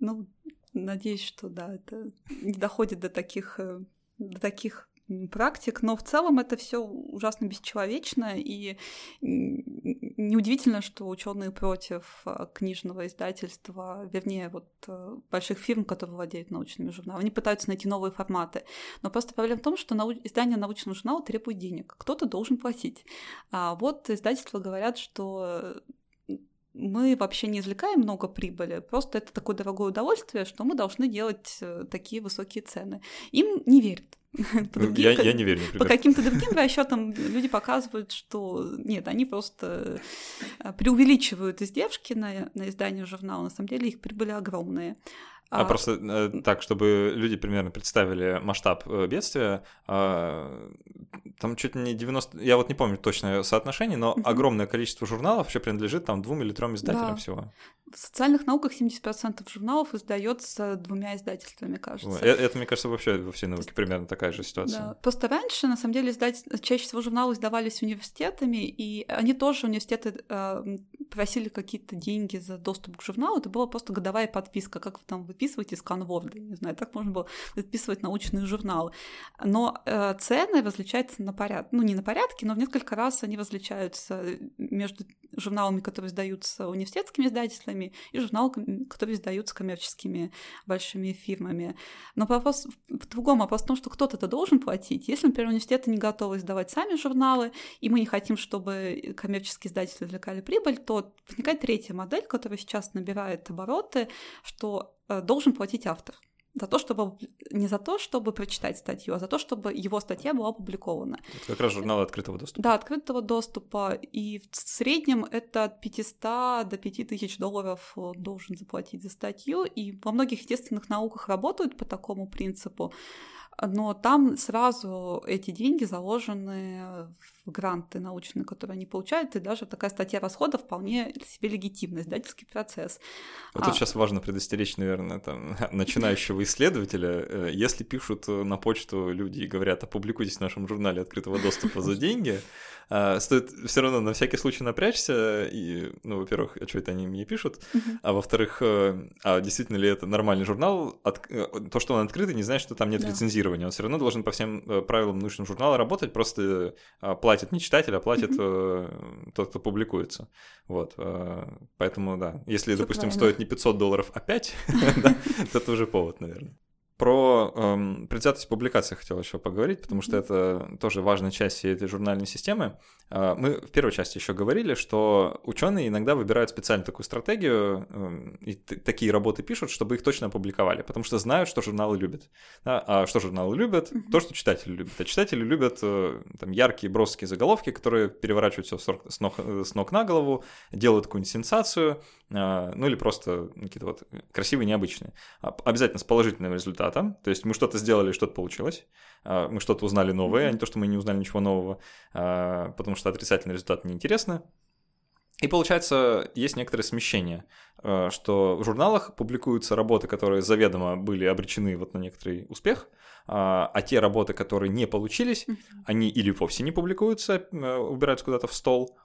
ну, надеюсь, что да, это не доходит до таких, э, до таких практик, но в целом это все ужасно бесчеловечно, и неудивительно, что ученые против а, книжного издательства, вернее, вот э, больших фирм, которые владеют научными журналами, они пытаются найти новые форматы. Но просто проблема в том, что нау... издание научного журнала требует денег, кто-то должен платить. А вот издательства говорят, что мы вообще не извлекаем много прибыли, просто это такое дорогое удовольствие, что мы должны делать э, такие высокие цены. Им не верят. По другим, я, я не верю, например. По каким-то другим расчетам люди показывают, что нет, они просто э, преувеличивают издержки на, на издание журнала, на самом деле их прибыли огромные. А, а просто э, так, чтобы люди примерно представили масштаб э, бедствия, э, там чуть не 90, я вот не помню точное соотношение, но огромное количество журналов вообще принадлежит там двум или трем издателям да. всего. В социальных науках 70% журналов издается двумя издательствами, кажется. Это, это, мне кажется, вообще во всей науке примерно такая же ситуация. Да. Просто раньше, на самом деле, издать... чаще всего журналы издавались университетами, и они тоже, университеты, э, просили какие-то деньги за доступ к журналу. Это была просто годовая подписка, как вы там выписываете сканворды, не знаю, так можно было выписывать научные журналы. Но э, цены различаются на порядок, ну не на порядке, но в несколько раз они различаются между журналами, которые издаются университетскими издательствами, и журналами, которые издаются коммерческими большими фирмами. Но вопрос в другом, вопрос в том, что кто-то это должен платить. Если, например, университеты не готовы издавать сами журналы, и мы не хотим, чтобы коммерческие издатели извлекали прибыль, то возникает третья модель, которая сейчас набирает обороты, что должен платить автор за то, чтобы не за то, чтобы прочитать статью, а за то, чтобы его статья была опубликована. Это как раз журналы открытого доступа. Да, открытого доступа. И в среднем это от 500 до 5000 долларов он должен заплатить за статью. И во многих естественных науках работают по такому принципу но там сразу эти деньги заложены в гранты научные, которые они получают, и даже такая статья расходов вполне себе легитимна, издательский процесс. Вот а... тут сейчас важно предостеречь, наверное, там, начинающего исследователя. Э, если пишут на почту люди и говорят, опубликуйтесь в нашем журнале открытого доступа за деньги, а, стоит все равно на всякий случай напрячься, и, ну, во-первых, а что это они мне пишут, а во-вторых, э, а действительно ли это нормальный журнал, э, то, что он открытый, не значит, что там нет лицензирования, он все равно должен по всем э, правилам научного журнала работать, просто платит не читатель, а платит mm-hmm. тот, кто публикуется, вот, поэтому, да, если, допустим, правильно. стоит не 500 долларов, а 5, то это уже повод, наверное. Про эм, предвзятость публикации хотел еще поговорить, потому что это тоже важная часть всей этой журнальной системы. Э, мы в первой части еще говорили, что ученые иногда выбирают специально такую стратегию э, и такие работы пишут, чтобы их точно опубликовали, потому что знают, что журналы любят. Да? А что журналы любят? То, что читатели любят. А читатели любят э, там, яркие, броские заголовки, которые переворачивают все с ног, с ног на голову, делают какую-нибудь сенсацию, э, ну или просто какие-то вот красивые, необычные. Обязательно с положительным результатом результатом. То есть мы что-то сделали, что-то получилось. А, мы что-то узнали новое, mm-hmm. а не то, что мы не узнали ничего нового, а, потому что отрицательный результат неинтересно. И получается, есть некоторое смещение, а, что в журналах публикуются работы, которые заведомо были обречены вот на некоторый успех, а те работы, которые не получились, они или вовсе не публикуются, убираются куда-то в стол,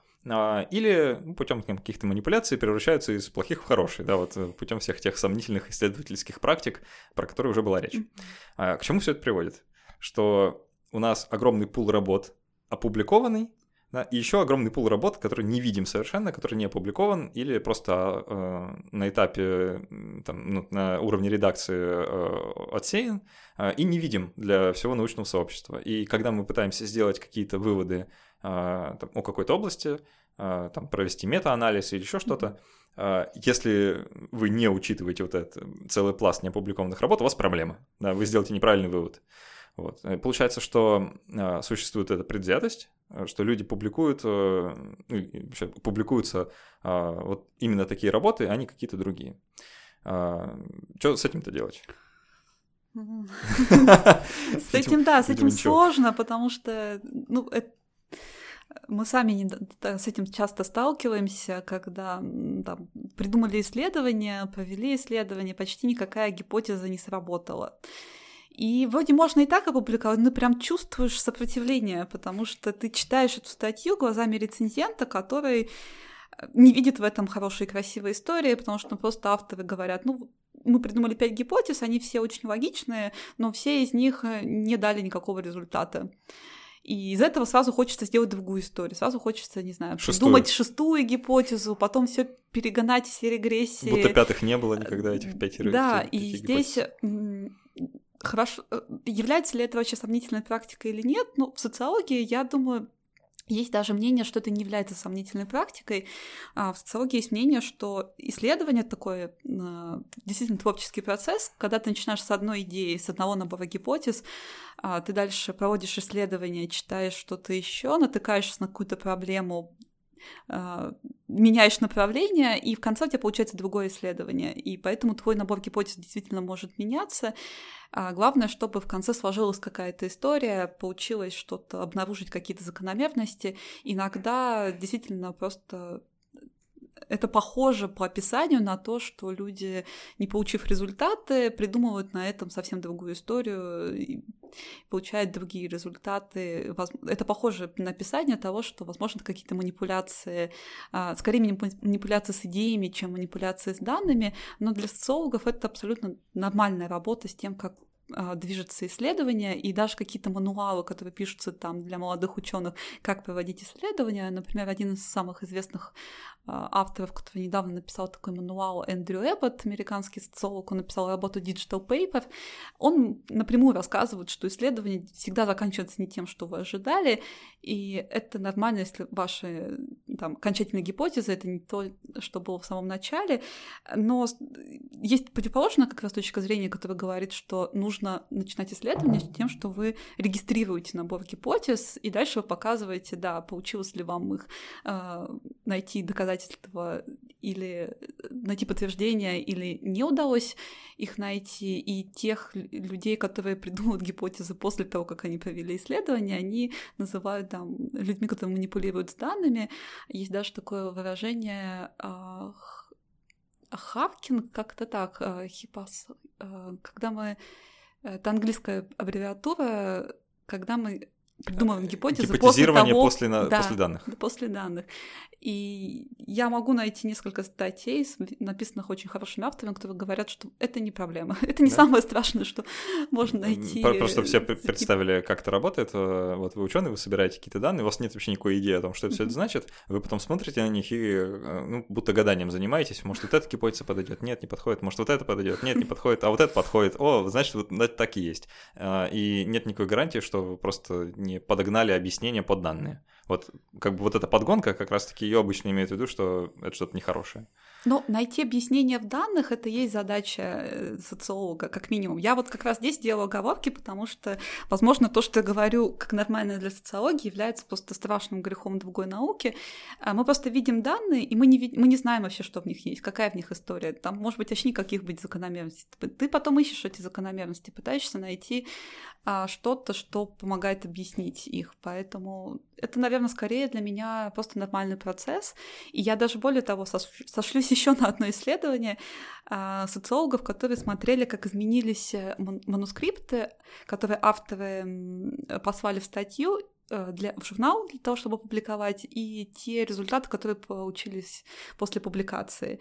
или ну, путем каких-то манипуляций превращаются из плохих в хорошие, да, вот э, путем всех тех сомнительных исследовательских практик, про которые уже была речь. А к чему все это приводит? Что у нас огромный пул работ опубликованный, да, и еще огромный пул работ, который не видим совершенно, который не опубликован или просто э, на этапе, там, ну, на уровне редакции э, отсеян э, и не видим для всего научного сообщества. И когда мы пытаемся сделать какие-то выводы э, там, о какой-то области, э, там, провести мета-анализ или еще что-то, э, если вы не учитываете вот этот целый пласт неопубликованных работ, у вас проблема. Да, вы сделаете неправильный вывод. Вот. Э, получается, что э, существует эта предвзятость, Э, что люди публикуют, э, ну, публикуются а, вот именно такие работы, а не какие-то другие. А, что с этим-то делать? С этим, да, с этим сложно, потому что, ну, мы сами не, с этим часто сталкиваемся, когда там, придумали исследование, провели исследование, почти никакая гипотеза не сработала. И вроде можно и так опубликовать, но прям чувствуешь сопротивление, потому что ты читаешь эту статью глазами рецензента, который э, не видит в этом хорошей и красивой истории, потому что просто авторы говорят, ну, мы придумали пять гипотез, они все очень логичные, но все из них э, не дали никакого результата. И из этого сразу хочется сделать другую историю. Сразу хочется, не знаю, шестую. придумать шестую гипотезу, потом все перегонать, все регрессии. Будто пятерых не было никогда, этих пятерых. Да, пяти, и здесь хорошо, э, является ли это вообще сомнительной практикой или нет, ну, в социологии, я думаю, есть даже мнение, что это не является сомнительной практикой. А в социологии есть мнение, что исследование такой э, действительно творческий процесс, когда ты начинаешь с одной идеи, с одного набора гипотез, а ты дальше проводишь исследование, читаешь что-то еще, натыкаешься на какую-то проблему, меняешь направление, и в конце у тебя получается другое исследование. И поэтому твой набор гипотез действительно может меняться. А главное, чтобы в конце сложилась какая-то история, получилось что-то, обнаружить какие-то закономерности. Иногда действительно просто это похоже по описанию на то, что люди, не получив результаты, придумывают на этом совсем другую историю и получают другие результаты. Это похоже на описание того, что, возможно, какие-то манипуляции, а, скорее манипуляции с идеями, чем манипуляции с данными, но для социологов это абсолютно нормальная работа с тем, как движется исследование, и даже какие-то мануалы, которые пишутся там для молодых ученых, как проводить исследования. Например, один из самых известных а, авторов, который недавно написал такой мануал, Эндрю Эббот, американский социолог, он написал работу Digital Paper, он напрямую рассказывает, что исследование всегда заканчивается не тем, что вы ожидали, и это нормально, если ваши там, окончательные гипотезы — это не то, что было в самом начале, но есть противоположная как раз точка зрения, которая говорит, что нужно начинать исследование тем, что вы регистрируете набор гипотез, и дальше вы показываете, да, получилось ли вам их э, найти доказательства или найти подтверждения, или не удалось их найти, и тех людей, которые придумывают гипотезы после того, как они провели исследование, они называют там людьми, которые манипулируют с данными. Есть даже такое выражение а, Хавкинг, как-то так, а, хипас, а, когда мы... Это английская аббревиатура, когда мы придумываем гипотезы после того... после, на... да, после данных. После данных. И я могу найти несколько статей, написанных очень хорошими авторами, которые говорят, что это не проблема. Это не да? самое страшное, что можно найти. Просто все представили, как это работает. Э, вот вы ученый, вы собираете какие-то данные, у вас нет вообще никакой идеи о том, что это все это значит. Вы потом смотрите на них и э, ну, будто гаданием занимаетесь. Может, вот эта гипотеза подойдет, нет, не подходит. Может, вот это подойдет, нет, не подходит, а вот это подходит. О, значит, вот это так и есть. Э, и нет никакой гарантии, что вы просто не подогнали объяснение под данные. Вот как бы вот эта подгонка как раз-таки ее обычно имеет в виду, что это что-то нехорошее. Но найти объяснение в данных это есть задача э, социолога, как минимум. Я вот как раз здесь делаю оговорки, потому что, возможно, то, что я говорю как нормально для социологии, является просто страшным грехом другой науки. А мы просто видим данные, и мы не, мы не знаем вообще, что в них есть, какая в них история. Там, может быть, вообще никаких быть закономерностей. Ты потом ищешь эти закономерности, пытаешься найти а, что-то, что помогает объяснить их. Поэтому это, наверное, скорее для меня просто нормальный процесс. И я даже более того сошлюсь еще на одно исследование а, социологов, которые смотрели, как изменились э, манускрипты, которые авторы послали в статью э, для, в журнал для того, чтобы публиковать, и те результаты, которые получились после публикации.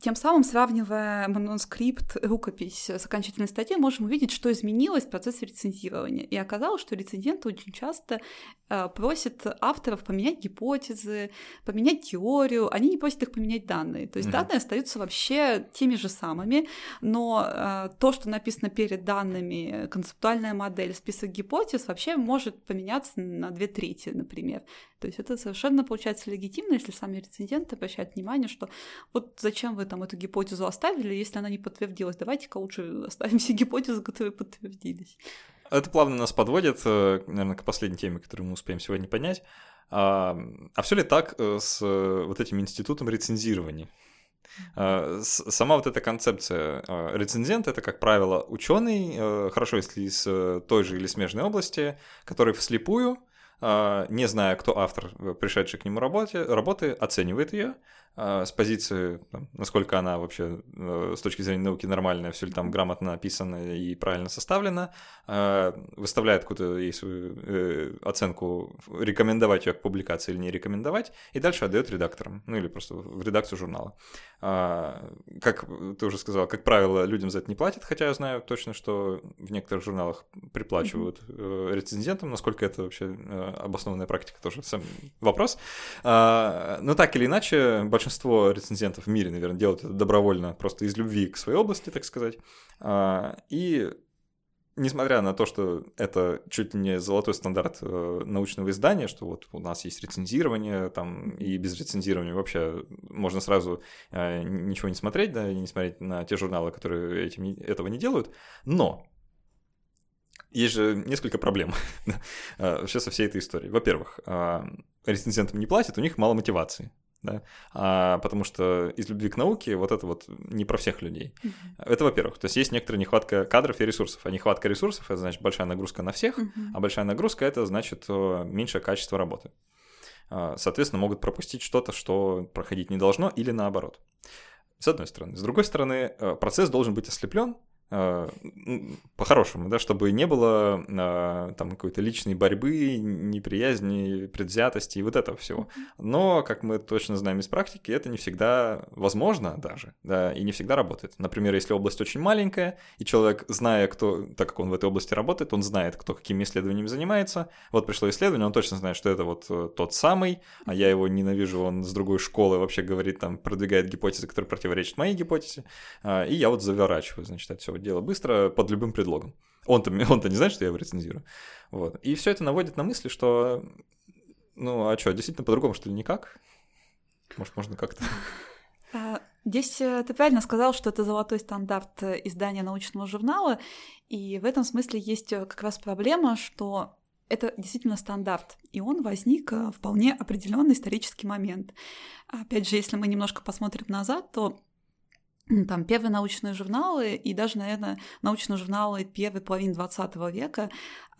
Тем самым, сравнивая манускрипт, рукопись с окончательной статьей, можем увидеть, что изменилось в процессе рецензирования. И оказалось, что рецензенты очень часто а, просят авторов поменять гипотезы, поменять теорию, они не просят их поменять данные. То есть mm-hmm. данные остаются вообще теми же самыми, но а, то, что написано перед данными, концептуальная модель, список гипотез, вообще может поменяться на две трети, например. То есть это совершенно получается легитимно, если сами рецензенты обращают внимание, что вот зачем вы там эту гипотезу оставили, если она не подтвердилась, давайте-ка лучше оставим все гипотезы, которые подтвердились. Это плавно нас подводит, э, наверное, к последней теме, которую мы успеем сегодня поднять. А, а все ли так э, с э, вот этим институтом рецензирования? А, сама вот эта концепция рецензент это, как правило, ученый, хорошо, если из той же или смежной области, который вслепую а, не зная, кто автор, пришедший к нему работе, работы, оценивает ее, с позиции, там, насколько она вообще э, с точки зрения науки нормальная, все ли там грамотно написано и правильно составлено, э, выставляет какую-то ей свою э, оценку, рекомендовать ее к публикации или не рекомендовать, и дальше отдает редакторам, ну или просто в редакцию журнала. Э, как ты уже сказал, как правило, людям за это не платят, хотя я знаю точно, что в некоторых журналах приплачивают э, рецензентам, насколько это вообще обоснованная практика, тоже сам вопрос. Но так или иначе, большинство рецензентов в мире, наверное, делают это добровольно, просто из любви к своей области, так сказать. А, и несмотря на то, что это чуть ли не золотой стандарт э, научного издания, что вот у нас есть рецензирование, там и без рецензирования вообще можно сразу э, ничего не смотреть, да, и не смотреть на те журналы, которые этим, этого не делают, но есть же несколько проблем э, вообще со всей этой историей. Во-первых, рецензентам не платят, у них мало мотивации да, а, потому что из любви к науке вот это вот не про всех людей. Mm-hmm. Это во-первых, то есть есть некоторая нехватка кадров и ресурсов, а нехватка ресурсов это значит большая нагрузка на всех, mm-hmm. а большая нагрузка это значит э, меньшее качество работы. А, соответственно, могут пропустить что-то, что проходить не должно, или наоборот. С одной стороны. С другой стороны, э, процесс должен быть ослеплен, по-хорошему, да, чтобы не было э, там какой-то личной борьбы, неприязни, предвзятости и вот этого всего. Но, как мы точно знаем из практики, это не всегда возможно даже, да, и не всегда работает. Например, если область очень маленькая, и человек, зная, кто, так как он в этой области работает, он знает, кто какими исследованиями занимается. Вот пришло исследование, он точно знает, что это вот э, тот самый, а я его ненавижу, он с другой школы вообще говорит, там, продвигает гипотезы, которые противоречат моей гипотезе, и я вот заворачиваю, значит, это все дело быстро под любым предлогом. Он-то, он-то не знает, что я его рецензирую. Вот. И все это наводит на мысли, что, ну, а что, действительно по-другому, что ли, никак? Может, можно как-то... А, здесь э, ты правильно сказал, что это золотой стандарт э, издания научного журнала, и в этом смысле есть э, как раз проблема, что это действительно стандарт, и он возник в вполне определенный исторический момент. Опять же, если мы немножко посмотрим назад, то там первые научные журналы и даже, наверное, научные журналы первой половины 20 века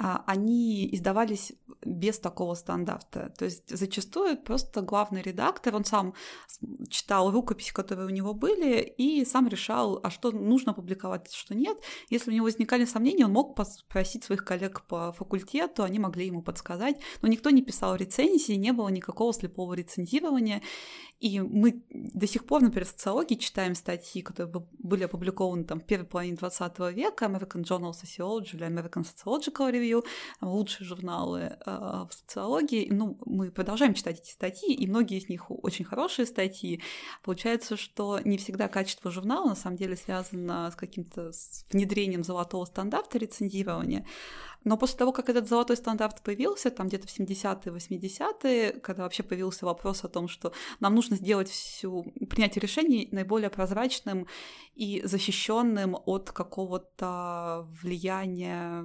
они издавались без такого стандарта. То есть зачастую просто главный редактор, он сам читал рукописи, которые у него были, и сам решал, а что нужно публиковать, а что нет. Если у него возникали сомнения, он мог спросить своих коллег по факультету, они могли ему подсказать. Но никто не писал рецензии, не было никакого слепого рецензирования. И мы до сих пор, например, в социологии читаем статьи, которые были опубликованы там, в первой половине 20 века, American Journal of Sociology или American Sociological Review, Review, лучшие журналы э, в социологии. Ну, мы продолжаем читать эти статьи, и многие из них очень хорошие статьи. Получается, что не всегда качество журнала на самом деле связано с каким-то внедрением золотого стандарта рецензирования. Но после того, как этот золотой стандарт появился, там где-то в 70-е, 80-е, когда вообще появился вопрос о том, что нам нужно сделать всю принятие решений наиболее прозрачным и защищенным от какого-то влияния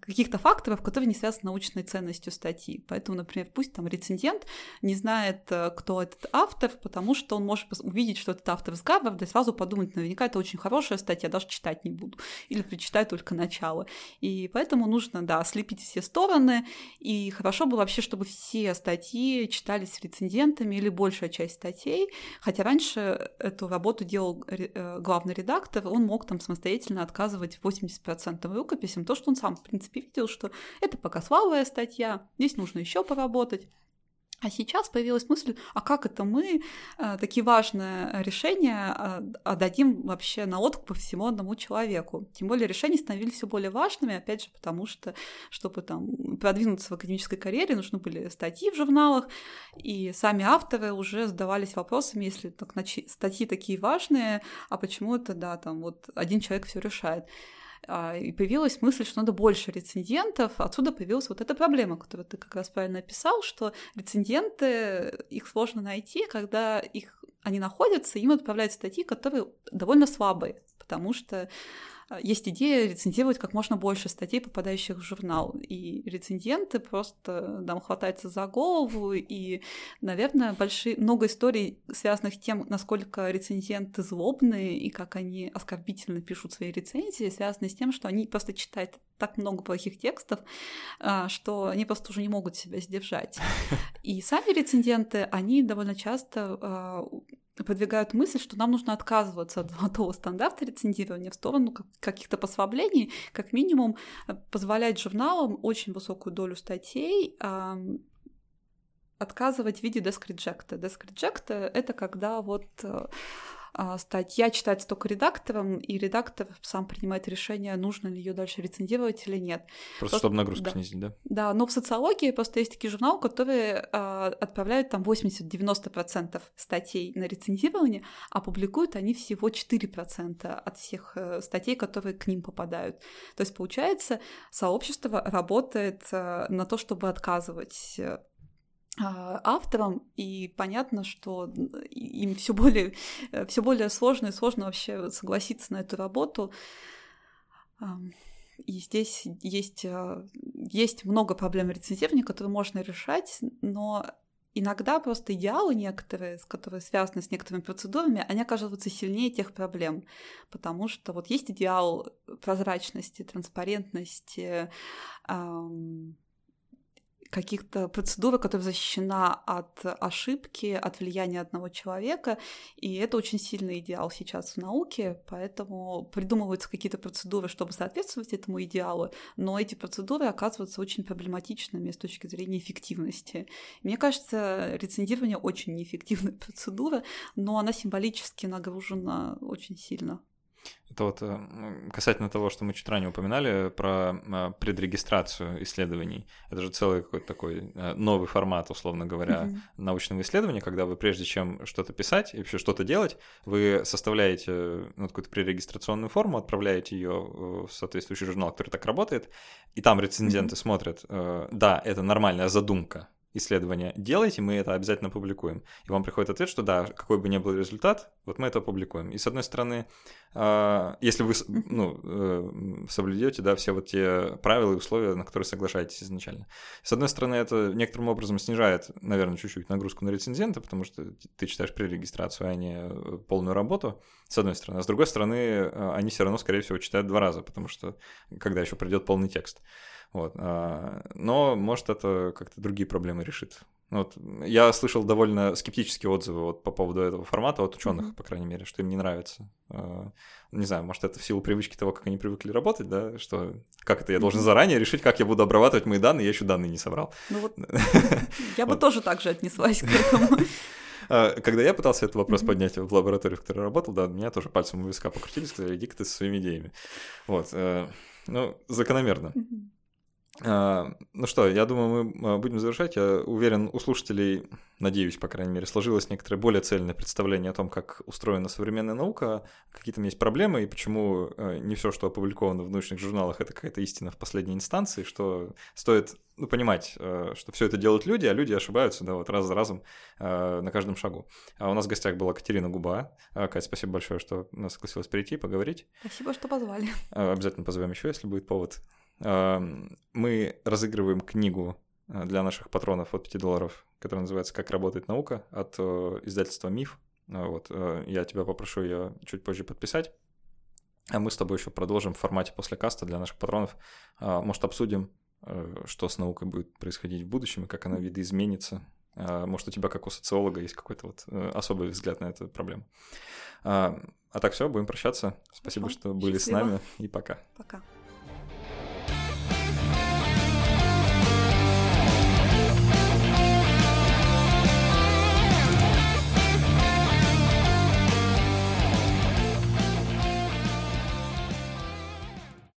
каких-то факторов, которые не связаны с научной ценностью статьи. Поэтому, например, пусть там рецензент не знает, э, кто этот автор, потому что он может увидеть, что этот автор с Гарварда, и сразу подумать, наверняка это очень хорошая статья, даже читать не буду. Или прочитаю только начало. И поэтому нужно, да, слепить все стороны. И хорошо бы вообще, чтобы все статьи читались рецензентами или большая часть статей. Хотя раньше эту работу делал э, главный редактор, он мог там самостоятельно отказывать 80% рукописям, то, что он сам в принципе, видел, что это пока слабая статья, здесь нужно еще поработать. А сейчас появилась мысль, а как это мы э, такие важные решения э, отдадим вообще на по всему одному человеку? Тем более решения становились все более важными, опять же, потому что, чтобы там продвинуться в академической карьере, нужны были статьи в журналах, и сами авторы уже задавались вопросами, если так, статьи такие важные, а почему это, да, там вот один человек все решает. А, и появилась мысль, что надо больше рецензентов. Отсюда появилась вот эта проблема, которую ты как раз правильно описал, что рецензенты, их сложно найти, когда их, они находятся, им отправляют статьи, которые довольно слабые, потому что есть идея рецензировать как можно больше статей, попадающих в журнал. И рецензенты просто там хватаются за голову, и, наверное, большие, много историй, связанных с тем, насколько рецензенты злобные и как они оскорбительно пишут свои рецензии, связаны с тем, что они просто читают так много плохих текстов, а, что они просто уже не могут себя сдержать. И сами рецензенты, они довольно часто продвигают мысль, что нам нужно отказываться от золотого стандарта рецензирования в сторону каких-то послаблений, как минимум э, позволять журналам очень высокую долю статей отказывать в виде desk reject. Desk reject — это когда вот э, статья читается только редактором, и редактор сам принимает решение, нужно ли ее дальше рецензировать или нет. Просто, просто чтобы нагрузку да. снизить, да? Да, но в социологии просто есть такие журналы, которые а, отправляют там 80-90% статей на рецензирование, а публикуют они всего 4% от всех э, статей, которые к ним попадают. То есть, получается, сообщество работает э, на то, чтобы отказывать э, а, авторам, и понятно, что им все более, э, все более сложно и сложно вообще согласиться на эту работу. И здесь есть, э, есть много проблем рецензирования, которые можно решать, но иногда просто идеалы некоторые, которые связаны с некоторыми процедурами, они оказываются сильнее тех проблем, потому что вот есть идеал прозрачности, транспарентности, эм, каких-то процедур, которая защищена от ошибки, от влияния одного человека, и это очень сильный идеал сейчас в науке, поэтому придумываются какие-то процедуры, чтобы соответствовать этому идеалу, но эти процедуры оказываются очень проблематичными с точки зрения эффективности. Мне кажется, рецензирование очень неэффективная процедура, но она символически нагружена очень сильно. Это вот э, касательно того, что мы чуть ранее упоминали про э, предрегистрацию исследований. Это же целый какой-то такой э, новый формат, условно говоря, mm-hmm. научного исследования, когда вы прежде чем что-то писать и вообще что-то делать, вы составляете ну, какую-то пререгистрационную форму, отправляете ее в соответствующий журнал, который так работает, и там рецензенты mm-hmm. смотрят, да, это нормальная задумка, исследования делайте, мы это обязательно публикуем. И вам приходит ответ, что да, какой бы ни был результат, вот мы это публикуем. И с одной стороны, а, если вы ну, э, соблюдете да, все вот те правила и условия, на которые соглашаетесь изначально. С одной стороны, это некоторым образом снижает, наверное, чуть-чуть нагрузку на рецензента, потому что ты читаешь пререгистрацию, а не э, полную работу, с одной стороны. А с другой стороны, э, они все равно, скорее всего, читают два раза, потому что когда еще придет полный текст. Вот. А, но, может, это как-то другие проблемы решит. Вот. Я слышал довольно скептические отзывы вот по поводу этого формата от ученых, mm-hmm. по крайней мере, что им не нравится. А, не знаю, может, это в силу привычки того, как они привыкли работать, да, что как это я должен заранее решить, как я буду обрабатывать мои данные, я еще данные не собрал. Ну вот, я бы тоже так же отнеслась к этому. А, когда я пытался этот вопрос поднять в лаборатории, в которой работал, да, меня тоже пальцем у виска покрутили, сказали, иди-ка ты со своими идеями. Вот. Ну, закономерно. А, ну что, я думаю, мы а, будем завершать. Я уверен, у слушателей, надеюсь, по крайней мере, сложилось некоторое более цельное представление о том, как устроена современная наука, какие там есть проблемы и почему а, не все, что опубликовано в научных журналах, это какая-то истина в последней инстанции, что стоит ну, понимать, что все это делают люди, а люди ошибаются, да, вот раз за разом на каждом шагу. А у нас в гостях была Катерина Губа. Катя, спасибо большое, что согласилась прийти, поговорить. Спасибо, что позвали. Обязательно позовем еще, если будет повод. Мы разыгрываем книгу э, для наших патронов от 5 долларов, которая называется «Как работает наука» от э, издательства «Миф». Э, вот, я тебя попрошу ее чуть позже подписать. А мы с тобой еще продолжим в формате после каста для наших патронов. Может, обсудим, что с наукой будет происходить в будущем и как она видоизменится. Может, у тебя, как у социолога, есть какой-то вот особый взгляд на эту проблему. А так все, будем прощаться. Спасибо, Хорошо. что были Счастливо. с нами, и пока. Пока.